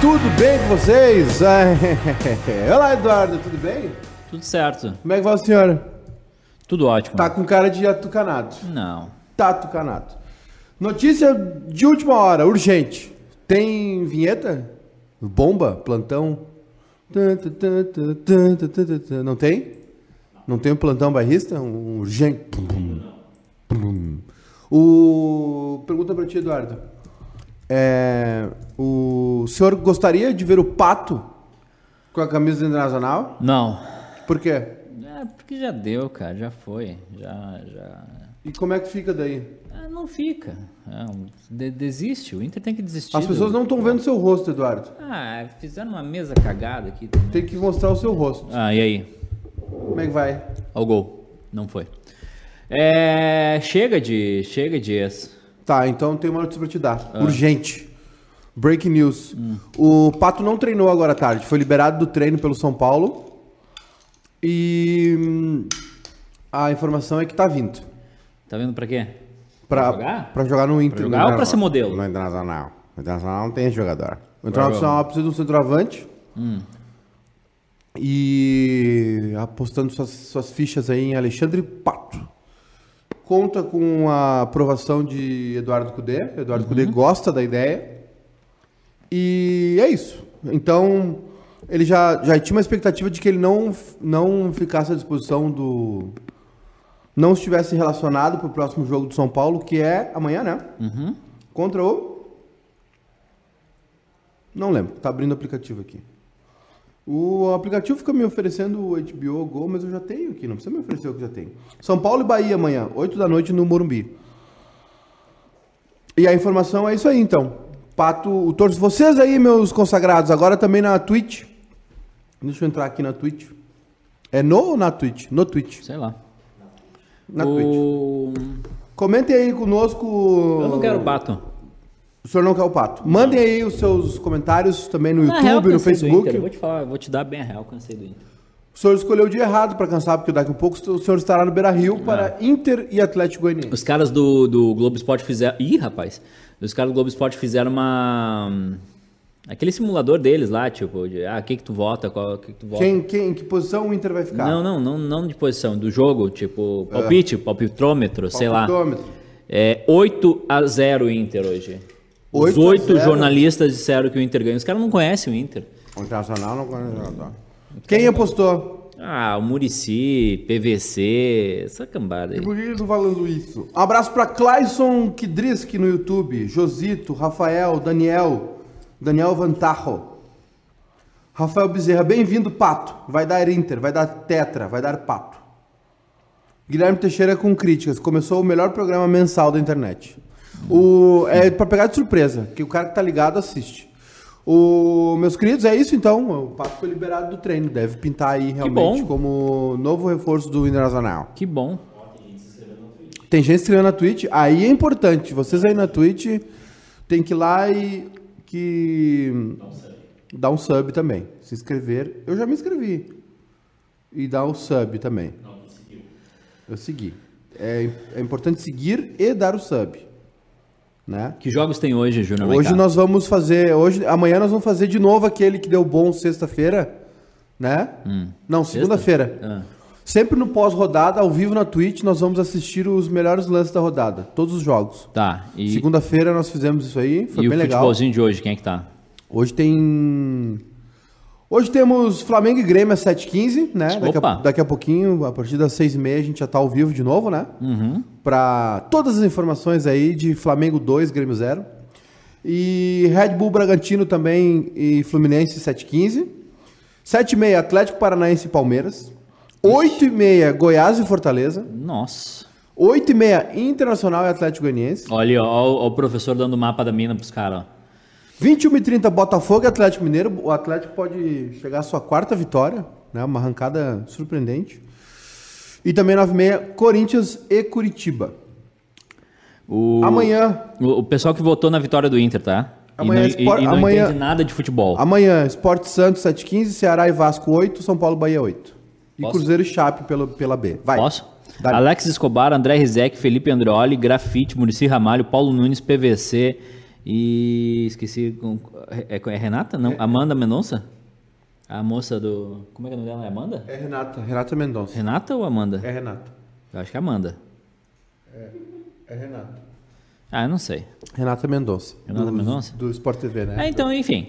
Tudo bem com vocês? Olá, Eduardo, tudo bem? Tudo certo. Como é que vai o senhor? Tudo ótimo. Tá com cara de atucanado. Não. Tá atucanado. Notícia de última hora, urgente. Tem vinheta? Bomba? Plantão? Não tem? Não tem um plantão bairrista? Um urgente? O... Pergunta pra ti, Eduardo. É... O senhor gostaria de ver o Pato com a camisa internacional? Não. Por quê? É porque já deu, cara. Já foi. Já, já. E como é que fica daí? Ah, não fica. É, de- desiste. O Inter tem que desistir. As do- pessoas não estão vendo seu rosto, Eduardo. Ah, fizeram uma mesa cagada aqui. também. Tem que mostrar o seu rosto. Ah, e aí? Como é que vai? Ó o gol. Não foi. É, chega de. Chega de ex. Tá, então tem uma notícia pra te dar. Urgente. Breaking news. O Pato não treinou agora à tarde. Foi liberado do treino pelo São Paulo. E hum, a informação é que tá vindo. Tá vendo pra quê? Pra, Pra jogar? pra jogar no Inter. jogar no ou pra ser modelo? No Internacional. No Internacional não tem jogador. O Internacional precisa de um centroavante. Hum. E apostando suas, suas fichas aí em Alexandre Pato. Conta com a aprovação de Eduardo Cudê. Eduardo Uhum. Cudê gosta da ideia. E é isso. Então, ele já, já tinha uma expectativa de que ele não, não ficasse à disposição do. Não estivesse relacionado para o próximo jogo do São Paulo, que é amanhã, né? Uhum. Contra o. Não lembro, tá abrindo o aplicativo aqui. O aplicativo fica me oferecendo o HBO Go, mas eu já tenho aqui, não precisa me oferecer o que já tenho. São Paulo e Bahia amanhã, 8 da noite no Morumbi. E a informação é isso aí, então. Pato, o torço. Vocês aí, meus consagrados, agora também na Twitch. Deixa eu entrar aqui na Twitch. É no ou na Twitch? No Twitch. Sei lá. Na Twitch. o... Comentem aí conosco. Eu não quero bato. O senhor não quer o pato. Mandem aí os seus comentários também no Na real, YouTube, no cansei do Facebook. Eu vou te falar, vou te dar bem a real, cansei do Inter. O senhor escolheu o dia errado para cansar, porque daqui a pouco o senhor estará no Beira Rio para Inter e Atlético Goianiense. Os caras do, do Globo Esporte fizeram. Ih, rapaz! Os caras do Globo Esporte fizeram uma. Aquele simulador deles lá, tipo, de, ah, o que tu vota, qual que tu vota. Quem, quem, em que posição o Inter vai ficar? Não, não, não, não de posição, do jogo, tipo, palpite, palpitrômetro, sei lá. Palpitômetro. É 8 a 0 Inter hoje. Os 8 a oito 0? jornalistas disseram que o Inter ganha. Os caras não conhecem o Inter. O Internacional não conhece jogador. Quem apostou? Ah, o Murici, PVC, essa cambada aí. E por que eles estão falando isso? Um abraço para Clayson Kidrisk no YouTube, Josito, Rafael, Daniel, Daniel Vantarro. Rafael Bezerra, bem-vindo, Pato. Vai dar Inter, vai dar Tetra, vai dar Pato. Guilherme Teixeira com críticas. Começou o melhor programa mensal da internet. O, é para pegar de surpresa, que o cara que tá ligado assiste. O, meus queridos, é isso então. O Pato foi liberado do treino. Deve pintar aí realmente bom. como novo reforço do Internacional. Que bom. Tem gente escrevendo na Twitch, aí é importante. Vocês aí na Twitch tem que ir lá e que dar um sub também. Se inscrever. Eu já me inscrevi. E dar o sub também. Eu segui. É, é importante seguir e dar o sub. Né? Que jogos tem hoje, Júnior Hoje nós vamos fazer. Hoje, amanhã nós vamos fazer de novo aquele que deu bom sexta-feira. Né? Não, segunda-feira. Ah. Sempre no pós-rodada, ao vivo na Twitch, nós vamos assistir os melhores lances da rodada. Todos os jogos. Tá. E, Segunda-feira nós fizemos isso aí, foi e o bem legal. futebolzinho de hoje, quem é que tá? Hoje tem. Hoje temos Flamengo e Grêmio às 7h15, né? Daqui a, daqui a pouquinho, a partir das 6h30, a gente já tá ao vivo de novo, né? Uhum. Pra todas as informações aí de Flamengo 2, Grêmio 0. E Red Bull Bragantino também e Fluminense 7h15. 7h30, Atlético Paranaense e Palmeiras. 8h30, Goiás e Fortaleza. Nossa. 8h30, Internacional e Atlético Goianiense. Olha, ó, ó, ó o professor dando o mapa da mina pros caras, ó. 21h30, Botafogo e Atlético Mineiro. O Atlético pode chegar à sua quarta vitória, né? Uma arrancada surpreendente. E também 9h30, Corinthians e Curitiba. O, Amanhã, O, o pessoal que votou na vitória do Inter, tá? Amanhã e não, espor- e, e não amanhã- entende nada de futebol. amanhã, Esporte Santos 7h15, Ceará e Vasco 8, São Paulo e Bahia 8. E Posso? Cruzeiro e Chape pelo, pela B. Vai. Posso? Alex Escobar, André Rizek, Felipe Andreoli, Grafite, Murici Ramalho, Paulo Nunes, PVC E esqueci. com- É, é Renata? Não, Amanda Mendonça? A moça do. Como é que é o nome dela? É Amanda? É Renata, Renata Mendonça. Renata ou Amanda? É Renata. Eu acho que é Amanda. É Renata. Ah, eu não sei. Renata Mendonça. Renata do, Mendonça? Do Sport TV, né? Ah, então, enfim.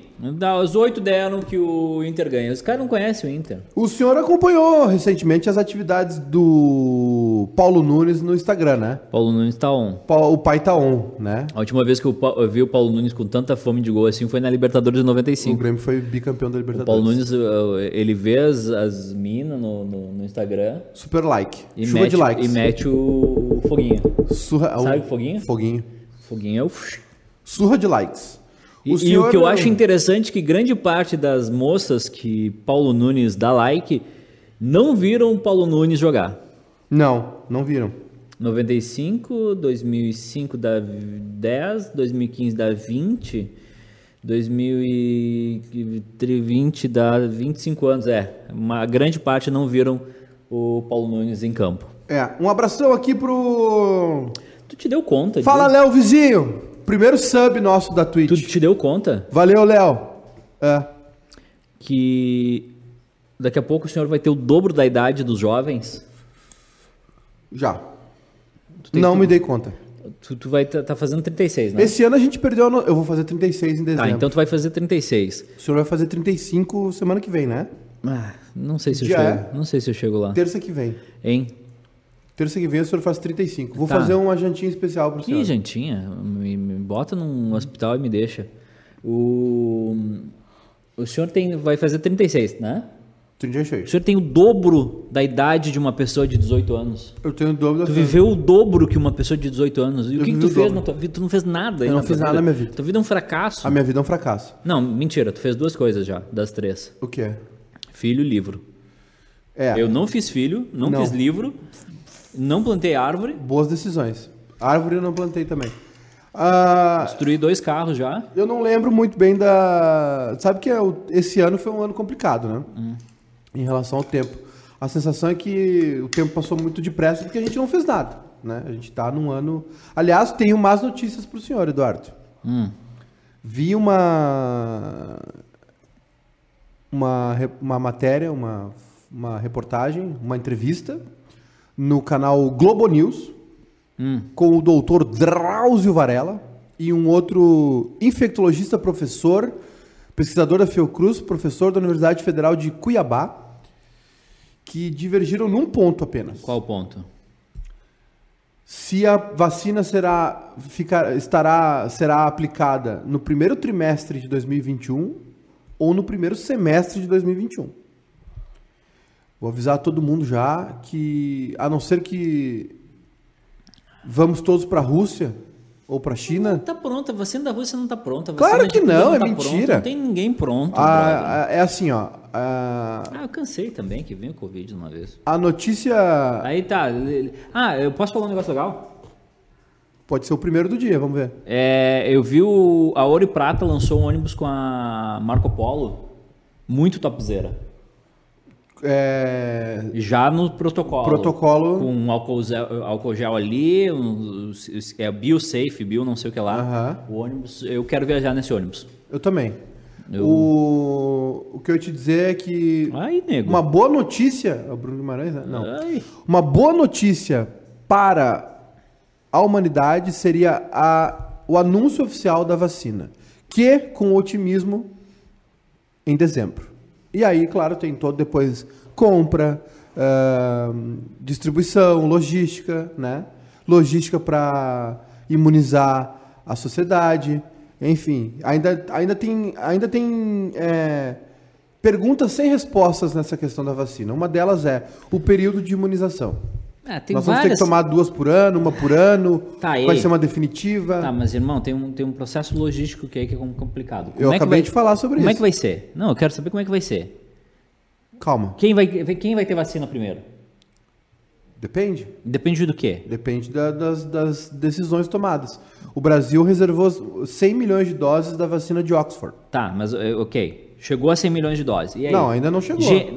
Os oito deram que o Inter ganha. Os caras não conhecem o Inter. O senhor acompanhou recentemente as atividades do Paulo Nunes no Instagram, né? Paulo Nunes tá on. O pai tá on, né? A última vez que eu, vi o Paulo Nunes com tanta fome de gol assim foi na Libertadores de O 95. Grêmio foi bicampeão da O Libertadores. Paulo Nunes, uh, ele vê as, as minas no, no, no Instagram Super like. e Chuva mete, de likes. e mete o, o foguinho. Surra, Sabe o foguinho? Foguinho. Foguinho é o... Surra de likes. E, e senhor- o que eu acho interessante é que grande parte das moças que Paulo Nunes dá like não viram o Paulo Nunes jogar. Não, não viram. 95, 2005 dá 10, 2015 dá 20, 2020 dá 25 anos. É, uma grande parte não viram o Paulo Nunes em campo. É, um abração aqui pro. Te deu conta Fala? Léo Vizinho! Primeiro sub nosso da Twitch. Tu te deu conta Valeu, Léo. É. que daqui a pouco o senhor vai ter o dobro da idade dos jovens? Já. Não que- me dei conta. Tu, tu vai estar tá fazendo 36, né? Esse ano a gente perdeu. a no- Eu vou fazer 36 em dezembro. Ah, então tu vai fazer 36. O senhor vai fazer 35 semana que vem, né? Ah, não sei se eu Já chego. é? Não sei se eu chego lá. Terça que vem. Hein? Terça que vem o senhor faz 35. Vou Tá. fazer uma jantinha especial pro senhor. Ih, jantinha, me, me bota num hospital e me deixa. O, o senhor tem, vai fazer 36, né? O 36. senhor tem o dobro da idade de uma pessoa de 18 anos. Eu tenho dúvida. Tu viveu o dobro que uma pessoa de 18 anos. E Eu o que, que tu o fez dobro. na tua vida? Tu não fez nada. Eu não fiz nada na minha vida. Tua vida é um fracasso. A minha vida é um fracasso. Não, mentira. Tu fez duas coisas já, das três. O que é? Filho e livro. É. Eu não fiz filho, não, Não. fiz livro, não plantei árvore, Boas decisões. Árvore eu não plantei também. Ah, destruí dois carros já. eu não lembro muito bem da. Sabe que é o- esse ano foi um ano complicado, né? Hum. Em relação ao tempo. A sensação é que o tempo passou muito depressa porque a gente não fez nada, né? A gente tá num ano. Aliás, tenho más notícias pro senhor, Eduardo. Hum. Vi uma uma, uma matéria, uma, uma reportagem, uma entrevista no canal Globo News Hum. com o doutor Drauzio Varela e um outro infectologista professor, pesquisador da Fiocruz, professor da Universidade Federal de Cuiabá, que divergiram num ponto apenas. Qual ponto? Se a vacina será, ficar, estará, será aplicada no primeiro trimestre de 2021 ou no primeiro semestre de 2021. Vou avisar todo mundo já que, a não ser que vamos todos para a Rússia ou para a China, Tá pronta, vacina da Rússia não tá pronta. Claro que Cuba não, é tá mentira. pronta, Não tem ninguém pronto. brother. a- a- é assim, ó. A, Ah, eu cansei também que vem o Covid uma vez. a notícia Aí tá. Ah, eu posso falar um negócio legal? pode ser o primeiro do dia, vamos ver. É, eu vi o, a Ouro e Prata lançou um ônibus com a Marco Polo, muito topzera. É, Já no protocolo. Protocolo. Com um álcool, gel- álcool gel ali, um, é BioSafe, Bio não sei o que lá. Aham. O ônibus, eu quero viajar nesse ônibus. eu também. Eu- O, o que eu ia te dizer é que nego. Uma boa notícia. É o Bruno Guimarães, né? Não. Ai. Uma boa notícia para a humanidade seria a, o anúncio oficial da vacina. Que, com otimismo, em dezembro. E aí, claro, tem todo depois compra, ahn, distribuição, logística, né? Logística para imunizar a sociedade. Enfim, ainda, ainda tem, ainda tem é, perguntas sem respostas nessa questão da vacina. Uma delas é o período de imunização. Ah, Nós vamos ter várias... que tomar duas por ano, uma por ano. Tá, vai ser uma definitiva. Tá, mas irmão, tem um, tem um processo logístico que aí que é complicado. Como Eu é acabei vai- de falar sobre Como é isso. que vai ser? Não, eu quero saber como é que vai ser. Calma. Quem vai, quem vai ter vacina primeiro? Depende. Depende do quê? Depende da- das, das decisões tomadas. O Brasil reservou 100 milhões de doses da vacina de Oxford. Tá, mas eh, ok. Chegou a 100 milhões de doses. Não, ainda não chegou. Ge-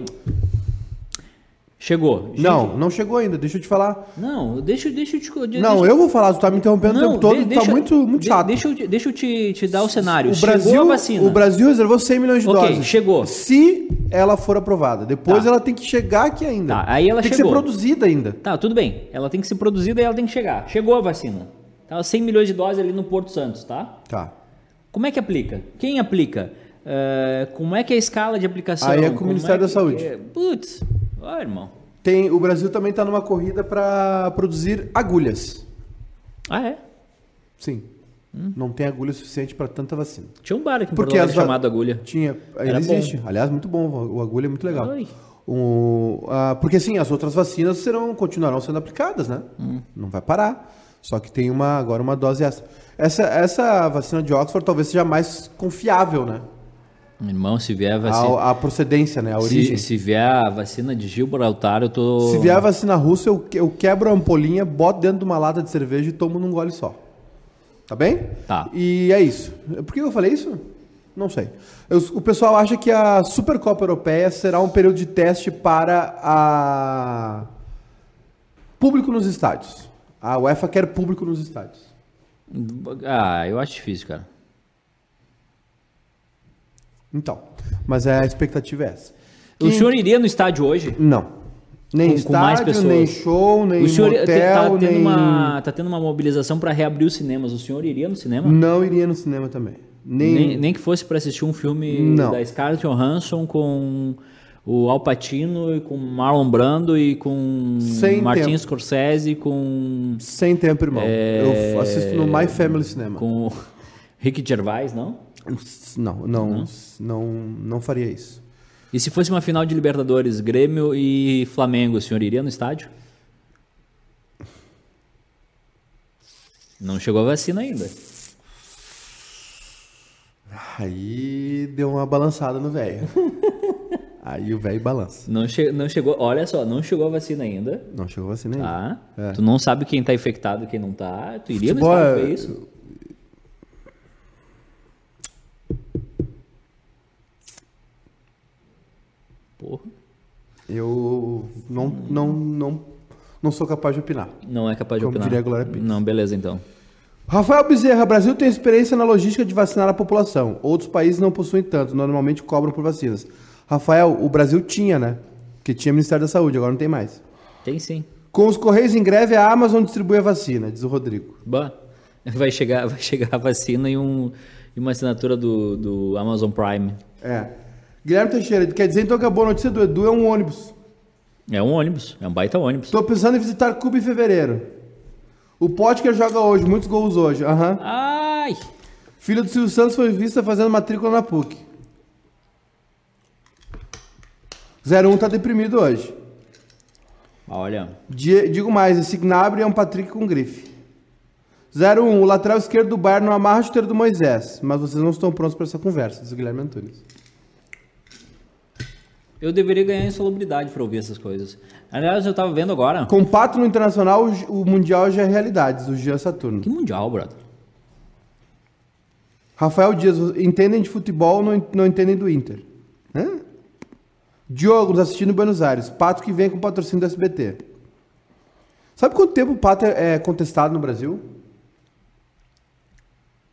Chegou. Não, não chegou ainda, deixa eu te falar. Não, deixa, deixa eu te. de- Não, deixa- eu vou falar, tu tá me interrompendo o Não, tempo todo, de- tu deixa- tá muito, muito de- chato. Deixa eu, te- deixa eu te, te dar o cenário. o Chegou Brasil, a vacina. o Brasil reservou 100 milhões de Ok, doses. chegou. Se ela for aprovada. Depois Tá. ela tem que chegar aqui ainda. Tá, aí ela tem chegou. que ser produzida ainda. Tá, tudo bem. Ela tem que ser produzida e ela tem que chegar. Chegou a vacina. Tá, 100 milhões de doses ali no Porto Santos, tá? Tá. Como é que aplica? Quem aplica? É, como é que é a escala de aplicação? Aí é com o Ministério da que- Saúde. que- Putz, ó, irmão. Tem, o Brasil também tá numa corrida para produzir agulhas. Ah, é? Sim. Hum. Não tem agulha suficiente para tanta vacina. Tinha um bar aqui em Porque Porto va- chamado Agulha. Tinha, Era existe. Aliás, muito bom. O agulha é muito legal. Oi. O, ah, porque assim, as outras vacinas serão, continuarão sendo aplicadas, né? Hum. Não vai parar. Só que tem uma agora uma dose extra. Essa, essa vacina de Oxford talvez seja mais confiável, né? Irmão, se vier a vacina. A, a procedência, né? A origem. Se, se vier a vacina de Gibraltar, eu tô. Se vier a vacina russa, eu, eu quebro a ampolinha, boto dentro de uma lata de cerveja e tomo num gole só. Tá bem? Tá. E é isso. Por que eu falei isso? Não sei. Eu- o pessoal acha que a Supercopa Europeia será um período de teste para a público nos estádios. A UEFA quer público nos estádios. Ah, eu acho difícil, cara. Então, mas a expectativa é essa. O Quem- senhor iria no estádio hoje? Não. Nem Com- com estádio, pessoas. nem show, nem o senhor motel, tá, tendo nem... uma, tá tendo uma mobilização para reabrir os cinemas. O senhor iria no cinema? Não iria no cinema também. Nem... Nem, nem que fosse para assistir um filme Não. da Scarlett Johansson com o Al Pacino e com Marlon Brando e com Sem Martin tempo. Scorsese com Sem tempo, irmão. É, Eu assisto no My Family Cinema. com Rick Gervais, não? Não, não, não, não faria isso. E se fosse uma final de Libertadores, Grêmio e Flamengo, o senhor iria no estádio? Não chegou a vacina ainda. Aí deu uma balançada no velho. Aí o velho balança. Não, che não chegou, olha só, não chegou a vacina ainda, Não chegou a vacina ainda. tá? É. Tu não sabe quem tá infectado e quem não tá. Tu iria Futebol no estádio é- ver isso? Porra, Eu não, não, não, não sou capaz de opinar. não é capaz de Como opinar. diria a Glória Pires. Não, beleza então. Rafael Bezerra, Brasil tem experiência na logística de vacinar a população. Outros países não possuem tanto, normalmente cobram por vacinas. Rafael, o Brasil tinha, né? Que tinha Ministério da Saúde, agora não tem mais. Tem sim. Com os Correios em greve, a Amazon distribui a vacina, diz o Rodrigo. Bah, vai chegar, vai chegar a vacina e, um, e uma assinatura do, do Amazon Prime. É. Guilherme Teixeira, quer dizer então que a boa notícia do Edu é um ônibus. É um ônibus, é um baita ônibus. Estou pensando em visitar Cuba em fevereiro. O Potker joga hoje, muitos gols hoje. Aham. Ai! Filho do Silvio Santos foi vista fazendo matrícula na PUC. 01 tá deprimido hoje. Olha, Di- Digo mais, esse Gnabry é um Patrick com grife. 01, o lateral esquerdo do Bayern não amarra o chuteiro do Moisés, mas vocês não estão prontos para essa conversa, diz o Guilherme Antunes. Eu deveria ganhar insalubridade pra ouvir essas coisas. Aliás, eu tava vendo agora. Com o Pato no Internacional, o Mundial já é realidade, o Jean Saturno. Que mundial, brother? Rafael Dias, entendem de futebol, não, não entendem do Inter. Hã? Diogo, nos assistindo em Buenos Aires. Pato que vem com patrocínio do SBT. Sabe quanto tempo o Pato é é contestado no Brasil?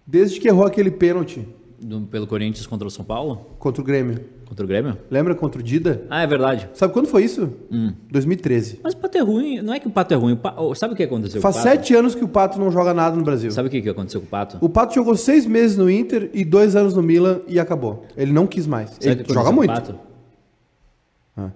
Desde que errou aquele pênalti Do- pelo Corinthians contra o São Paulo? contra o Grêmio. Contra o Grêmio? Lembra contra o Dida? Ah, é verdade. Sabe quando foi isso? Hum. 2013. Mas o pato é ruim. Não é que o pato é ruim. o pa- oh, Sabe o que aconteceu Faz com o pato? sete anos que o Pato não joga nada no Brasil. Sabe o que que aconteceu com o pato? O Pato jogou seis meses no Inter e dois anos no Milan e acabou. Ele não quis mais. Sabe Ele que joga com o muito. Pato? Ah.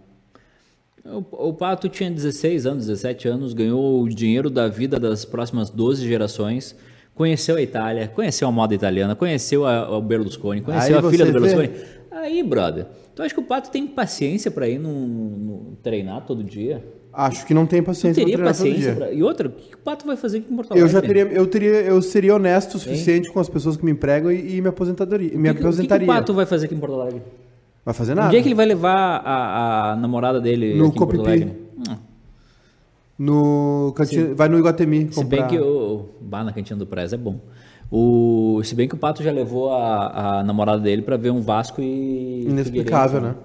O, o Pato tinha 16 anos, 17 anos, ganhou o dinheiro da vida das próximas 12 gerações, conheceu a Itália, conheceu a moda italiana, conheceu a, o Berlusconi, conheceu Aí a filha do vê. Berlusconi. Aí, brother, tu acha que o Pato tem paciência pra ir no, no- treinar todo dia? Acho que não tem Tu paciência teria treinar todo paciência dia. pra... E outra, o que o Pato vai fazer aqui em Porto Alegre? Eu já teria, eu teria, eu seria honesto o suficiente com as pessoas que me empregam e, e me aposentadoria, me O que, que- o que que aposentaria. o Pato vai fazer aqui em Porto Alegre? Vai fazer nada. Onde é que ele vai levar a, a namorada dele No aqui em Porto. Alegre? No cantina, vai no Iguatemi Se bem comprar. que o. Bah, na cantina do Prez é bom. O, se bem que o Pato já levou a, a namorada dele pra ver um Vasco e. Inexplicável, né?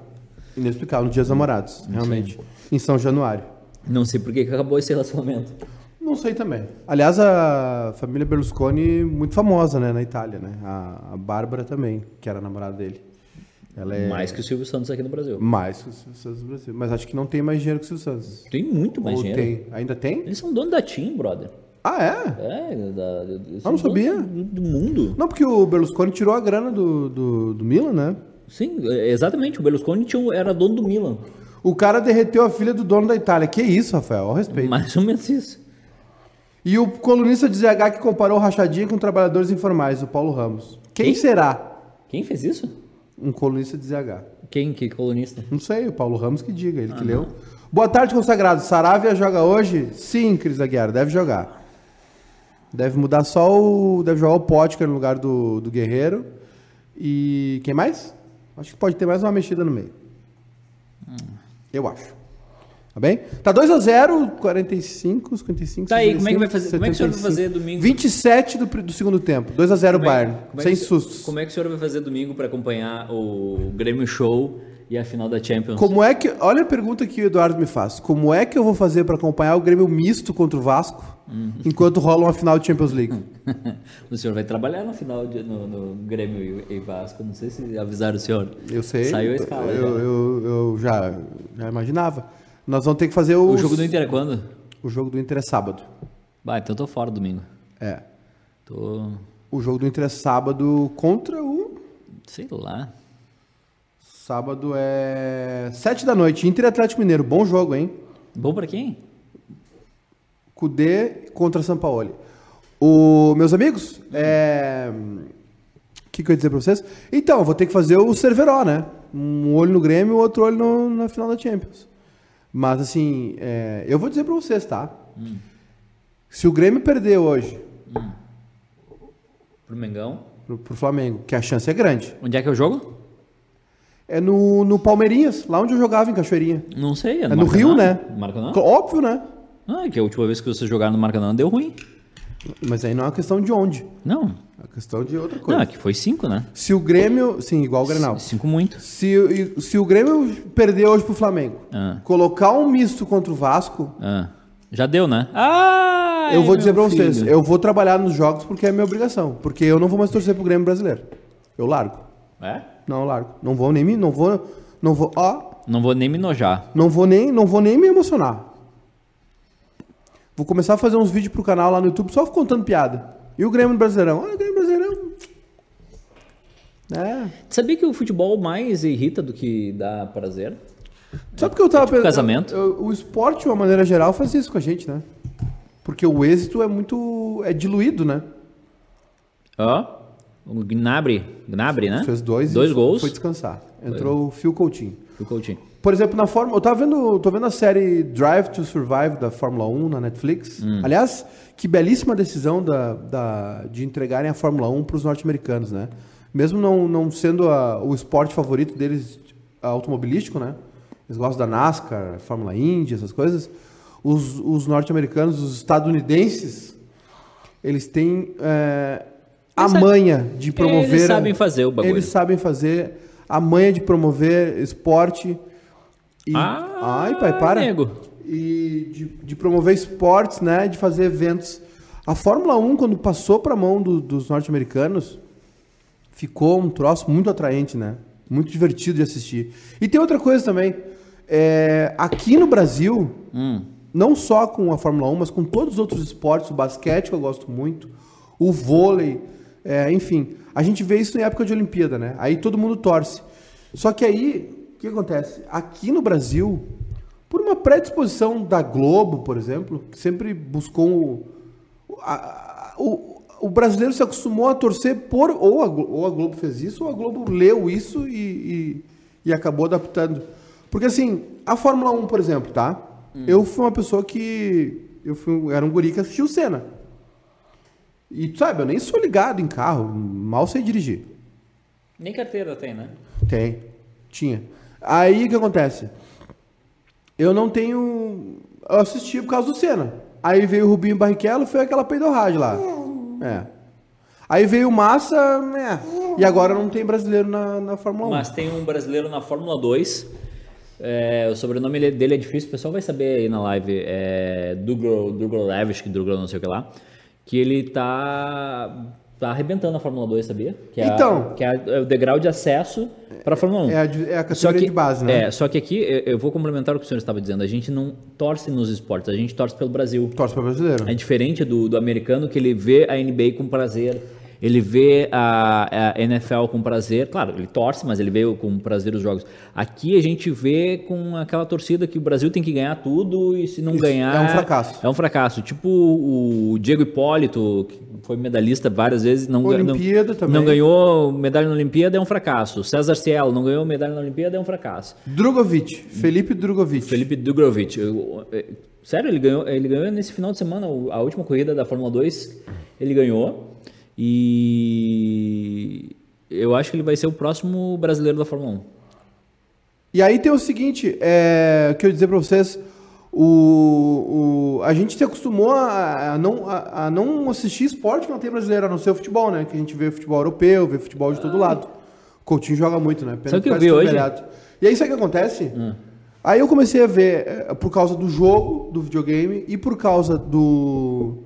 Inexplicável, no Dia dos Namorados, realmente. Em São Januário. Não sei por que que acabou esse relacionamento. Não sei também. Aliás, a família Berlusconi, muito famosa, né, na Itália, né? A, a Bárbara também, que era a namorada dele. É Mais que o Silvio Santos aqui no Brasil. mais que o Silvio Santos do Brasil. Mas acho que não tem mais dinheiro que o Silvio Santos. Tem muito mais Ou dinheiro. tem? Ainda tem? Eles são donos da TIM, brother. Ah, é? É, da, Eu não sabia. Do, do mundo. Não, porque o Berlusconi tirou a grana do, do, do Milan, né? Sim, é, exatamente. O Berlusconi tinha, era dono do Milan. O cara derreteu a filha do dono da Itália. Que isso, Rafael? Ao respeito. Mais ou menos isso. E o colunista de ZH que comparou rachadinha com trabalhadores informais, o Paulo Ramos. Quem, Quem? será Quem fez isso? Um colunista de ZH? Quem? Que colunista? Não sei, o Paulo Ramos que diga, ele que leu. Boa tarde, consagrado. Saravia joga hoje? Sim, Cris Aguiar, deve jogar. Deve mudar só o. Deve jogar o Potker no lugar do, do Guerreiro. E. Quem mais? Acho que pode ter mais uma mexida no meio. Eu acho. Tá bem? Tá 2x0, 45, 55. Tá aí, como é que vai 65, fazer- como é que o senhor vai 75. fazer domingo? 27 do, do segundo tempo. 2x0 Como é- Bayern. como é sem que- sustos. Como é que o senhor vai fazer domingo para acompanhar o Grêmio Show e a final da Champions? Como é que. Olha a pergunta que o Eduardo me faz. Como é que eu vou fazer para acompanhar o Grêmio misto contra o Vasco Uhum. enquanto rola uma final de Champions League? o senhor vai trabalhar no final de, no, no Grêmio e, e Vasco. Não sei se avisaram o senhor. Eu sei. Saiu a escala. Eu, já. eu, eu já, já imaginava. Nós vamos ter que fazer os- O jogo do Inter é quando? O jogo do Inter é sábado. Bah, então eu tô fora domingo. É. Tô. O jogo do Inter é sábado contra o. Sei lá. Sábado é. 7 da noite. Inter e Atlético Mineiro. Bom jogo, hein? Bom pra quem? Cudê contra Sampaoli. O, meus amigos, é... o que, que eu ia dizer pra vocês? Então, eu vou ter que fazer o Cerveró, né? Um olho no Grêmio e outro olho no- na final da Champions. Mas, assim, é, eu vou dizer pra vocês, tá? Se o Grêmio perder hoje Pro Mengão. pro, pro Flamengo, que a chance é grande, Onde é que é o jogo? é no, no Palmeirinhas, lá onde eu jogava em Cachoeirinha. Não sei. É no Rio, né? Maracanã? Óbvio, né? Ah, é que a última vez que vocês jogaram no Maracanã deu ruim. Mas aí não é uma questão de onde. Não. É uma questão de outra Não, coisa. é que foi cinco, né? Se o Grêmio. Sim, igual o Grenal. Cinco muito. Se, se o Grêmio perder hoje pro Flamengo, Ah. colocar um misto contra o Vasco, Ah. Já deu, né? Ah! eu vou é, dizer pra meu vocês, filho. eu vou trabalhar nos jogos porque é minha obrigação. Porque eu não vou mais torcer pro Grêmio brasileiro. Eu largo. É? Não, eu largo. Não vou nem me. Não vou. Não vou. Ó. Não vou nem me nojar. Não vou nem, não vou nem me emocionar. Vou começar a fazer uns vídeos pro canal lá no YouTube só contando piada. E o Grêmio Brasileirão? Ah, o Grêmio Brasileirão. É. Sabia que o futebol mais irrita do que dá prazer? Sabe porque eu tava pensando? casamento? eu- o esporte, de uma maneira geral, faz isso com a gente, né? Porque o êxito é muito. é diluído, né? Ó, o Gnabry, Gnabry, né? Fez dois, dois e gols. Foi descansar. Entrou o Phil Coutinho. O Coutinho. Por exemplo, na Fórmula. Eu tava vendo. tô vendo a série Drive to Survive da Fórmula 1 na Netflix. Hum. Aliás, que belíssima decisão da, da- de entregarem a Fórmula 1 para os norte-americanos, né? Mesmo não, não sendo a- o esporte favorito deles automobilístico, né? Eles gostam da NASCAR, Fórmula Indy, essas coisas. Os, os norte-americanos, os estadunidenses, eles têm é, a Eles sabem- manha de promover. Eles sabem fazer o bagulho. Eles sabem fazer a manha de promover esporte. E, Ah, ai, pai, para. nego. E de, de promover esportes, né? De fazer eventos. A Fórmula 1, quando passou para a mão do- dos norte-americanos, ficou um troço muito atraente, né? Muito divertido de assistir. E tem outra coisa também. É, aqui no Brasil, Hum. não só com a Fórmula 1, mas com todos os outros esportes, o basquete que eu gosto muito, o vôlei, é, enfim. A gente vê isso em época de Olimpíada, né? Aí todo mundo torce. Só que aí, o que acontece? Aqui no Brasil, por uma predisposição da Globo, por exemplo, que sempre buscou o, a- o, o brasileiro se acostumou a torcer por ou a, ou a Globo fez isso ou a Globo leu isso e, e, e acabou adaptando. Porque assim, a Fórmula 1, por exemplo, tá? Eu fui uma pessoa que eu fui, era um guri que assistiu cena. E tu sabe, eu nem sou ligado em carro, mal sei dirigir. Nem carteira tem, né? Tem. Tinha. Aí o que acontece? Eu não tenho. Eu assisti por causa do Senna. Aí veio o Rubinho Barrichello foi aquela peidorragem lá. É. Aí veio Massa, é. E agora não tem brasileiro na, na Fórmula 1. Mas tem um brasileiro na Fórmula 2 É, o sobrenome ele- dele é difícil, o pessoal vai saber aí na live. É Douglas Dugrolevich, Douglas não sei o que lá. Que ele tá, tá arrebentando a Fórmula 2, sabia? Que é a- Então. que é, a- é o degrau de acesso para a Fórmula 1. É a, é a categoria que, de base, né? É, só que aqui eu, vou complementar o que o senhor estava dizendo. A gente não torce nos esportes, a gente torce pelo Brasil. Torce para brasileiro. É diferente do, do americano que ele vê a NBA com prazer, ele vê a, a NFL com prazer. Claro, ele torce, mas ele vê com prazer os jogos. Aqui a gente vê com aquela torcida que o Brasil tem que ganhar tudo e se não Isso, ganhar. é um fracasso. É um fracasso. Tipo o Diego Hipólito, que foi medalhista várias vezes, não, ga- não- Olimpíada também. não ganhou medalha na Olimpíada, é um fracasso. César Cielo não ganhou medalha na Olimpíada, é um fracasso. Drogovic, Felipe Drogovic. Felipe eu- eu- Sério, ele ganhou, ele ganhou nesse final de semana, a última corrida da Fórmula 2, ele ganhou. E eu acho que ele vai ser o próximo brasileiro da Fórmula 1. E aí tem o seguinte, é, que eu ia dizer pra vocês, o, o- a gente se acostumou a, a não, a, a não assistir esporte que não tem brasileiro, a não ser o futebol, né? Que a gente vê futebol europeu, vê futebol de todo lado. O Coutinho joga muito, né? Pena Sabe que eu vi hoje? velhado. E aí sabe o que acontece? Aí eu comecei a ver, é, por causa do jogo, do videogame, e por causa do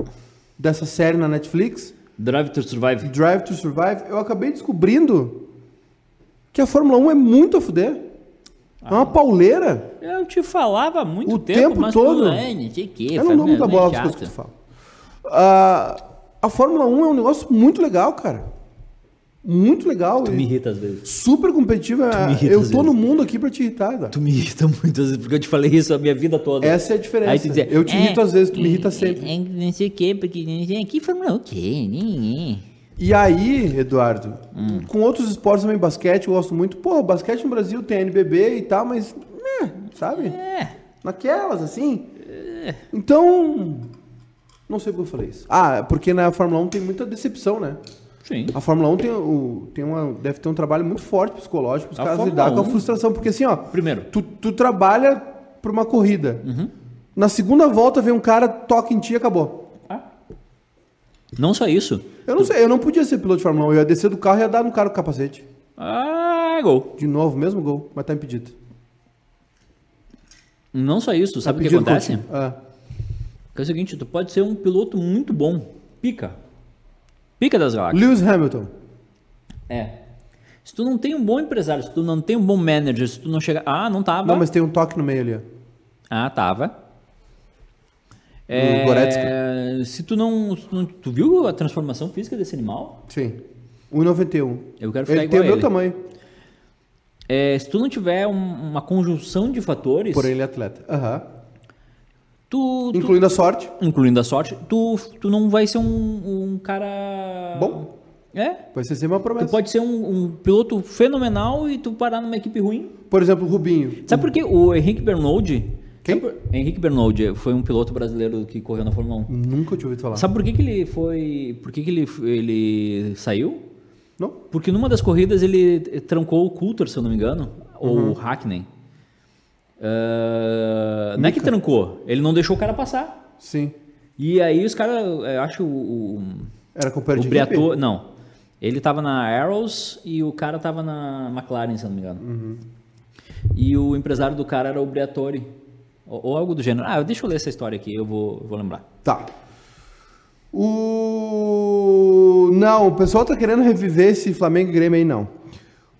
dessa série na Netflix, Drive to Survive. Drive to Survive, eu acabei descobrindo que a Fórmula 1 é muito a fuder. É uma pauleira. Eu te falava há muito O tempo, tempo mas todo. Eu não dou muita é bola para as coisas que tu fala. Ah, a Fórmula 1 é um negócio muito legal, cara. Muito legal. Tu me irrita às vezes. Super competitiva. me irrita Eu tô no mundo aqui pra te irritar, cara. Tu me irrita muito às vezes, porque eu te falei isso a minha vida toda. Essa é a diferença. Aí tu dizia, eu te é, irrito às vezes, tu me é, irrita sempre. é, é, não sei o quê, porque sei que Fórmula 1 o quê? E aí, Eduardo, Hum. com outros esportes também, basquete, eu gosto muito. Pô, basquete no Brasil tem NBB e tal, mas, né, sabe? É. Naquelas, assim. Então, não sei porque eu falei isso. Ah, porque na Fórmula 1 tem muita decepção, né? Sim. A Fórmula 1 tem, o, tem uma, deve ter um trabalho muito forte psicológico, os A caras lidar com a 1 frustração. Porque assim, ó, Primeiro. tu, tu trabalha pra uma corrida. Uhum. Na segunda volta vem um cara, toca em ti e acabou. Não só isso. Eu não sei, eu não podia ser piloto de Fórmula 1. Eu ia descer do carro e ia dar no cara com o capacete. Ah, gol. De novo, mesmo gol, mas tá impedido. Não só isso, Tá sabe o que acontece? Ah. É o seguinte, tu pode ser um piloto muito bom. Pica. Pica das galáxias. Lewis Hamilton. É. Se tu não tem um bom empresário, se tu não tem um bom manager, se tu não chega... Ah, não tava. Não, mas tem um toque no meio ali. ó. Ah, tava. O Goretzka. É, se tu não, se tu não- Tu viu a transformação física desse animal? Sim. 1,91. Eu quero ficar Ele tem igual o a meu tamanho, É, se tu não tiver um- uma conjunção de fatores, porém ele é atleta. Aham. tu, tu- Incluindo a sorte. incluindo a sorte, tu, tu não vai ser um, um cara... Bom. É, Vai ser sempre uma Tu promessa. pode ser um, um piloto fenomenal e tu parar numa equipe ruim. Por exemplo, o Rubinho. Sabe por que o Henrique Bernoulli... Quem? por- Henrique Bernoulli foi um piloto brasileiro que correu na Fórmula 1. Nunca tinha ouvido falar. Sabe por que, que ele foi... Por que, que ele, ele saiu? Não? Porque numa das corridas ele trancou o Coulter, se eu não me engano, ou Uhum. o Hackney. Ah, não é que trancou, ele não deixou o cara passar. Sim. E aí os caras, eu acho o, o, Era companheiro o Briatore, não. Ele tava na Arrows e o cara tava na McLaren, se não me engano. Uhum. E o empresário do cara era o Briatore. Ou, ou algo do gênero. Ah, deixa eu ler essa história aqui, eu vou, vou lembrar. Tá. O... Não, o pessoal tá querendo reviver esse Flamengo e Grêmio aí, não.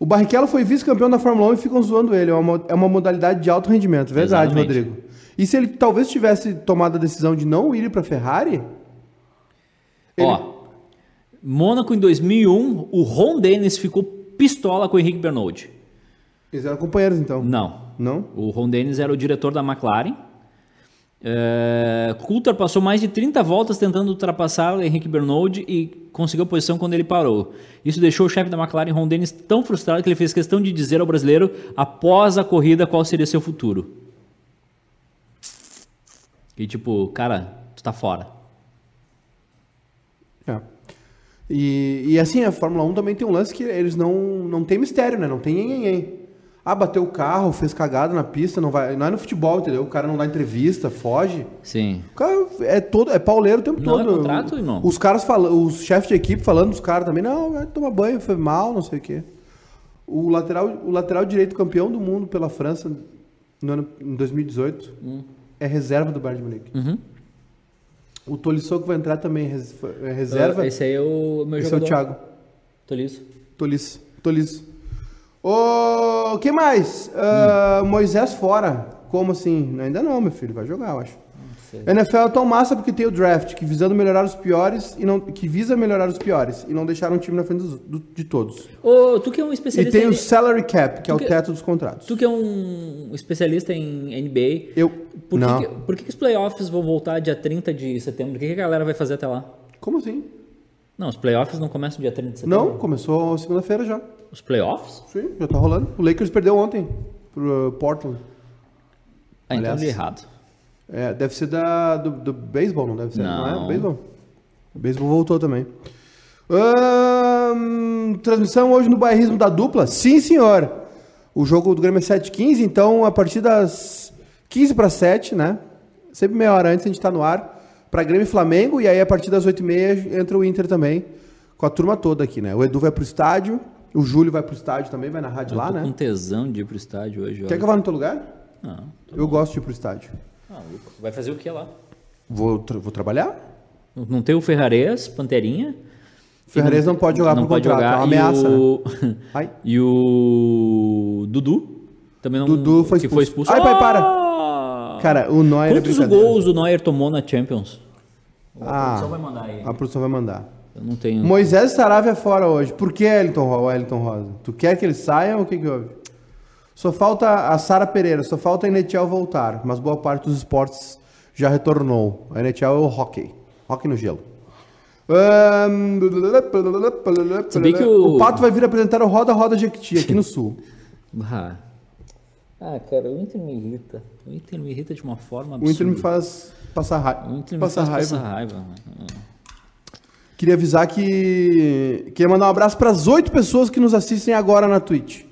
O Barrichello foi vice-campeão da Fórmula 1 e ficam zoando ele. É uma, é uma modalidade de alto rendimento. Verdade, Exatamente. Rodrigo. E se ele talvez tivesse tomado a decisão de não ir para Ferrari? Ele- Ó, Mônaco em 2001, o Ron Dennis ficou pistola com o Henrique Bernoulli. Eles eram companheiros, então. Não. Não? O Ron Dennis era o diretor da McLaren. É, Coulter passou mais de 30 voltas tentando ultrapassar Henrique Bernoulli e conseguiu a posição quando ele parou. Isso deixou o chefe da McLaren, Ron Dennis, tão frustrado que ele fez questão de dizer ao brasileiro, após a corrida, qual seria seu futuro. E tipo, cara, tu tá fora. É. E, e assim, a Fórmula 1 também tem um lance que eles não, não tem mistério, né? Não tem nhenhenhen. Ah, bateu o carro, fez cagada na pista, não vai. Não é no futebol, entendeu? O cara não dá entrevista, foge. Sim. O cara é todo, é pauleiro o tempo Não é todo. contrato, irmão? Os caras falam, os chefes de equipe falando dos caras também, não, vai tomar banho, foi mal, não sei o quê. O lateral, o lateral direito campeão do mundo pela França no ano, em 2018, é reserva do Bayern de Munique. Uhum. O Tolisso que vai entrar também é é reserva. Esse aí é o meu Esse é o jogador. Thiago. Tolisso. Tolisso. Tolisso. O que mais? Ah, Moisés fora. Como assim? Ainda não, meu filho. Vai jogar, eu acho. NFL é tão massa porque tem o draft, que visando melhorar os piores e não que visa melhorar os piores e não deixar um time na frente do- de todos. Ô, tu que é um E especialista tem em... o salary cap, que é o que- teto dos contratos. Tu que é um especialista em NBA, Eu por, que, não. que- por que, que os playoffs vão voltar dia 30 de setembro? O que, que a galera vai fazer até lá? Como assim? Não, os playoffs não começam dia 30 de setembro. Não, começou segunda-feira já. Os playoffs? Sim, já tá rolando. O Lakers perdeu ontem pro uh, Portland. Ah, então Aliás. errado. É, deve ser da, do, do beisebol, não deve ser? Não, Não. é? Beisebol. O beisebol voltou também. Ahn, transmissão hoje no bairrismo da dupla? Sim, senhor. O jogo do Grêmio é 7h15, então a partir das 15 para 7, né? Sempre meia hora antes a gente tá no ar. Para Grêmio e Flamengo, e aí a partir das 8h30 entra o Inter também, com a turma toda aqui, né? O Edu vai pro estádio, o Júlio vai pro estádio também, vai na rádio Eu lá, tô né? com tesão de ir pro estádio hoje. Quer olha. que eu vá no teu lugar? Não. Eu gosto de ir pro estádio. Maluco. Vai fazer o que lá? Vou, tra- vou trabalhar? Não tem o Ferrarez, Panterinha. Ferrarez não pode jogar não por pode contrato, jogar. é uma ameaça, E o... Ai. e o Dudu também não Dudu foi que foi expulso. expulso. Ai, pai, para. Ah! Cara, o Neuer é Quantos brincadeira. gols o Neuer tomou na Champions? Ah. A produção vai mandar aí. A produção vai mandar. Eu não tenho. Moisés Saravia fora hoje. Por que Elton, Wellington Rosa? Tu quer que ele saia ou o que que houve? Só falta a Sara Pereira, só falta a Enetiel voltar, mas boa parte dos esportes já retornou. A Enetiel é o hockey. Hockey no gelo. Que o- o Pato vai vir apresentar o Roda Roda Jequiti aqui no Sul. Ah. Ah, cara, o Inter me irrita. O Inter me irrita de uma forma O absurda. Inter me faz passar raiva. O Inter me passar faz raiva. passar raiva. Queria avisar que. Queria mandar um abraço para as oito pessoas que nos assistem agora na Twitch.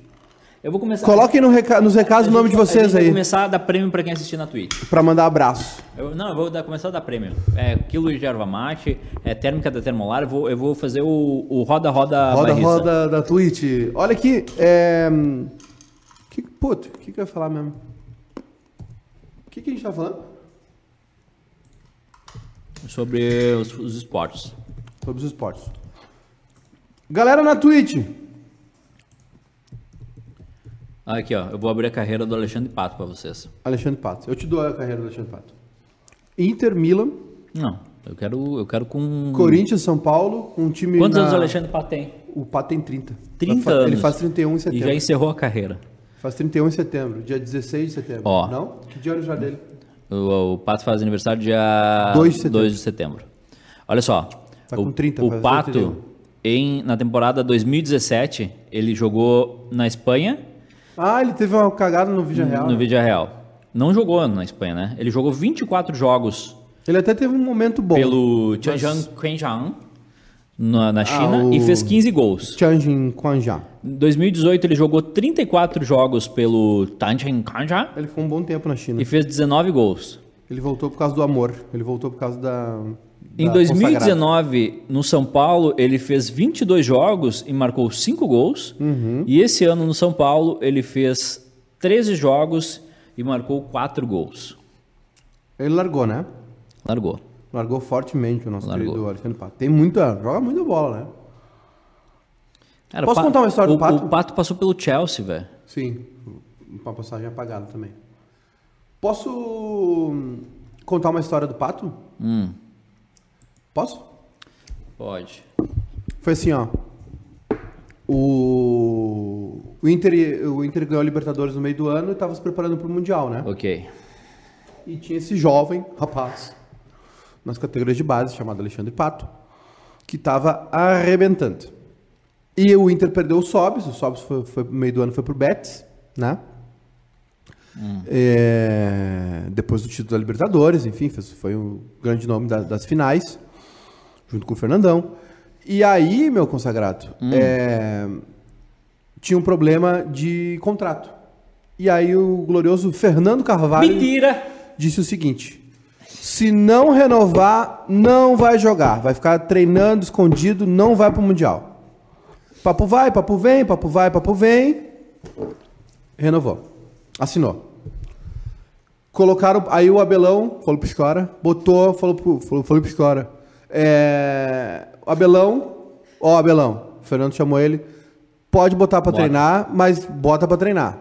Eu vou começar. Coloquem no reca- nos recados o nome de gente- a vocês gente aí, começar a dar prêmio pra quem assistir na Twitch. para mandar abraço. Eu- não, eu vou dar- começar a dar prêmio. É quilo de erva mate, é térmica da termolar. Eu vou, eu vou fazer o, o roda-roda Roda, roda da Twitch. Olha aqui, é. Que, puto, o que, que eu ia falar mesmo? O que, que a gente tá falando? Sobre os, os esportes. Sobre os esportes. Galera na Twitch. Aqui, ó. Eu vou abrir a carreira do Alexandre Pato pra vocês. Alexandre Pato. Eu te dou a carreira do Alexandre Pato. Inter, Milan, Não, eu quero, eu quero com. Corinthians, São Paulo, um time. Quantos na- anos o Alexandre Pato tem? O Pato tem 30. 30 Vai fa- anos. Ele faz 31 em E setembro. já encerrou a carreira. Faz 31 em setembro, dia 16 de setembro. Ó. Não? Que dia é o aniversário dele? O, o Pato faz aniversário dia 2 de setembro. 2 de setembro. Olha só. Tá o, com 30, o Pato, 81. em, na temporada 2017, ele jogou na Espanha, Ah, ele teve uma cagada no vídeo real. no né? Vídeo Real. Não jogou na Espanha, né? Ele jogou 24 jogos Ele até teve um momento bom. pelo Tianjin Quanjiang na, na China o- e fez 15 gols. Tianjin Quanjia. Em 2018 ele jogou 34 jogos pelo Tianjin Quanjiang Ele ficou um bom tempo na China. e fez 19 gols. Ele voltou por causa do amor. Ele voltou por causa da. Em da 2019, no São Paulo, ele fez 22 jogos e marcou 5 gols. Uhum. E esse ano no São Paulo, ele fez 13 jogos e marcou 4 gols. Ele largou, né? Largou. Largou fortemente o nosso Largou. querido Alexandre Pato. Tem muita. Joga muita bola, né? Cara, Posso o Pa- contar uma história do Pato? O Pato passou pelo Chelsea, velho. Sim. Uma passagem apagada também. Posso hum, contar uma história do Pato? Hum, Posso? pode. Foi assim, ó. O, o, Inter, o Inter ganhou a Libertadores no meio do ano e estava se preparando para o Mundial, né? Ok. E tinha esse jovem rapaz nas categorias de base, chamado Alexandre Pato, que estava arrebentando. E o Inter perdeu o Sobs, o Sobs foi, foi no meio do ano foi pro Betis, né? É, depois do título da Libertadores, enfim, foi o grande nome da- das finais, junto com o Fernandão. E aí, meu consagrado, é, tinha um problema de contrato. E aí o glorioso Fernando Carvalho Mentira! disse o seguinte: se não renovar, não vai jogar, vai ficar treinando escondido, não vai pro mundial. Papo vai, papo vem, papo vai, papo vem. Renovou. Assinou. Colocaram. Aí o Abelão falou pro Escora, botou, falou pro, falou, falou pro Escora. É, o Abelão, ó, Abelão, o Fernando chamou ele, pode botar pra Bota. treinar, mas bota pra treinar.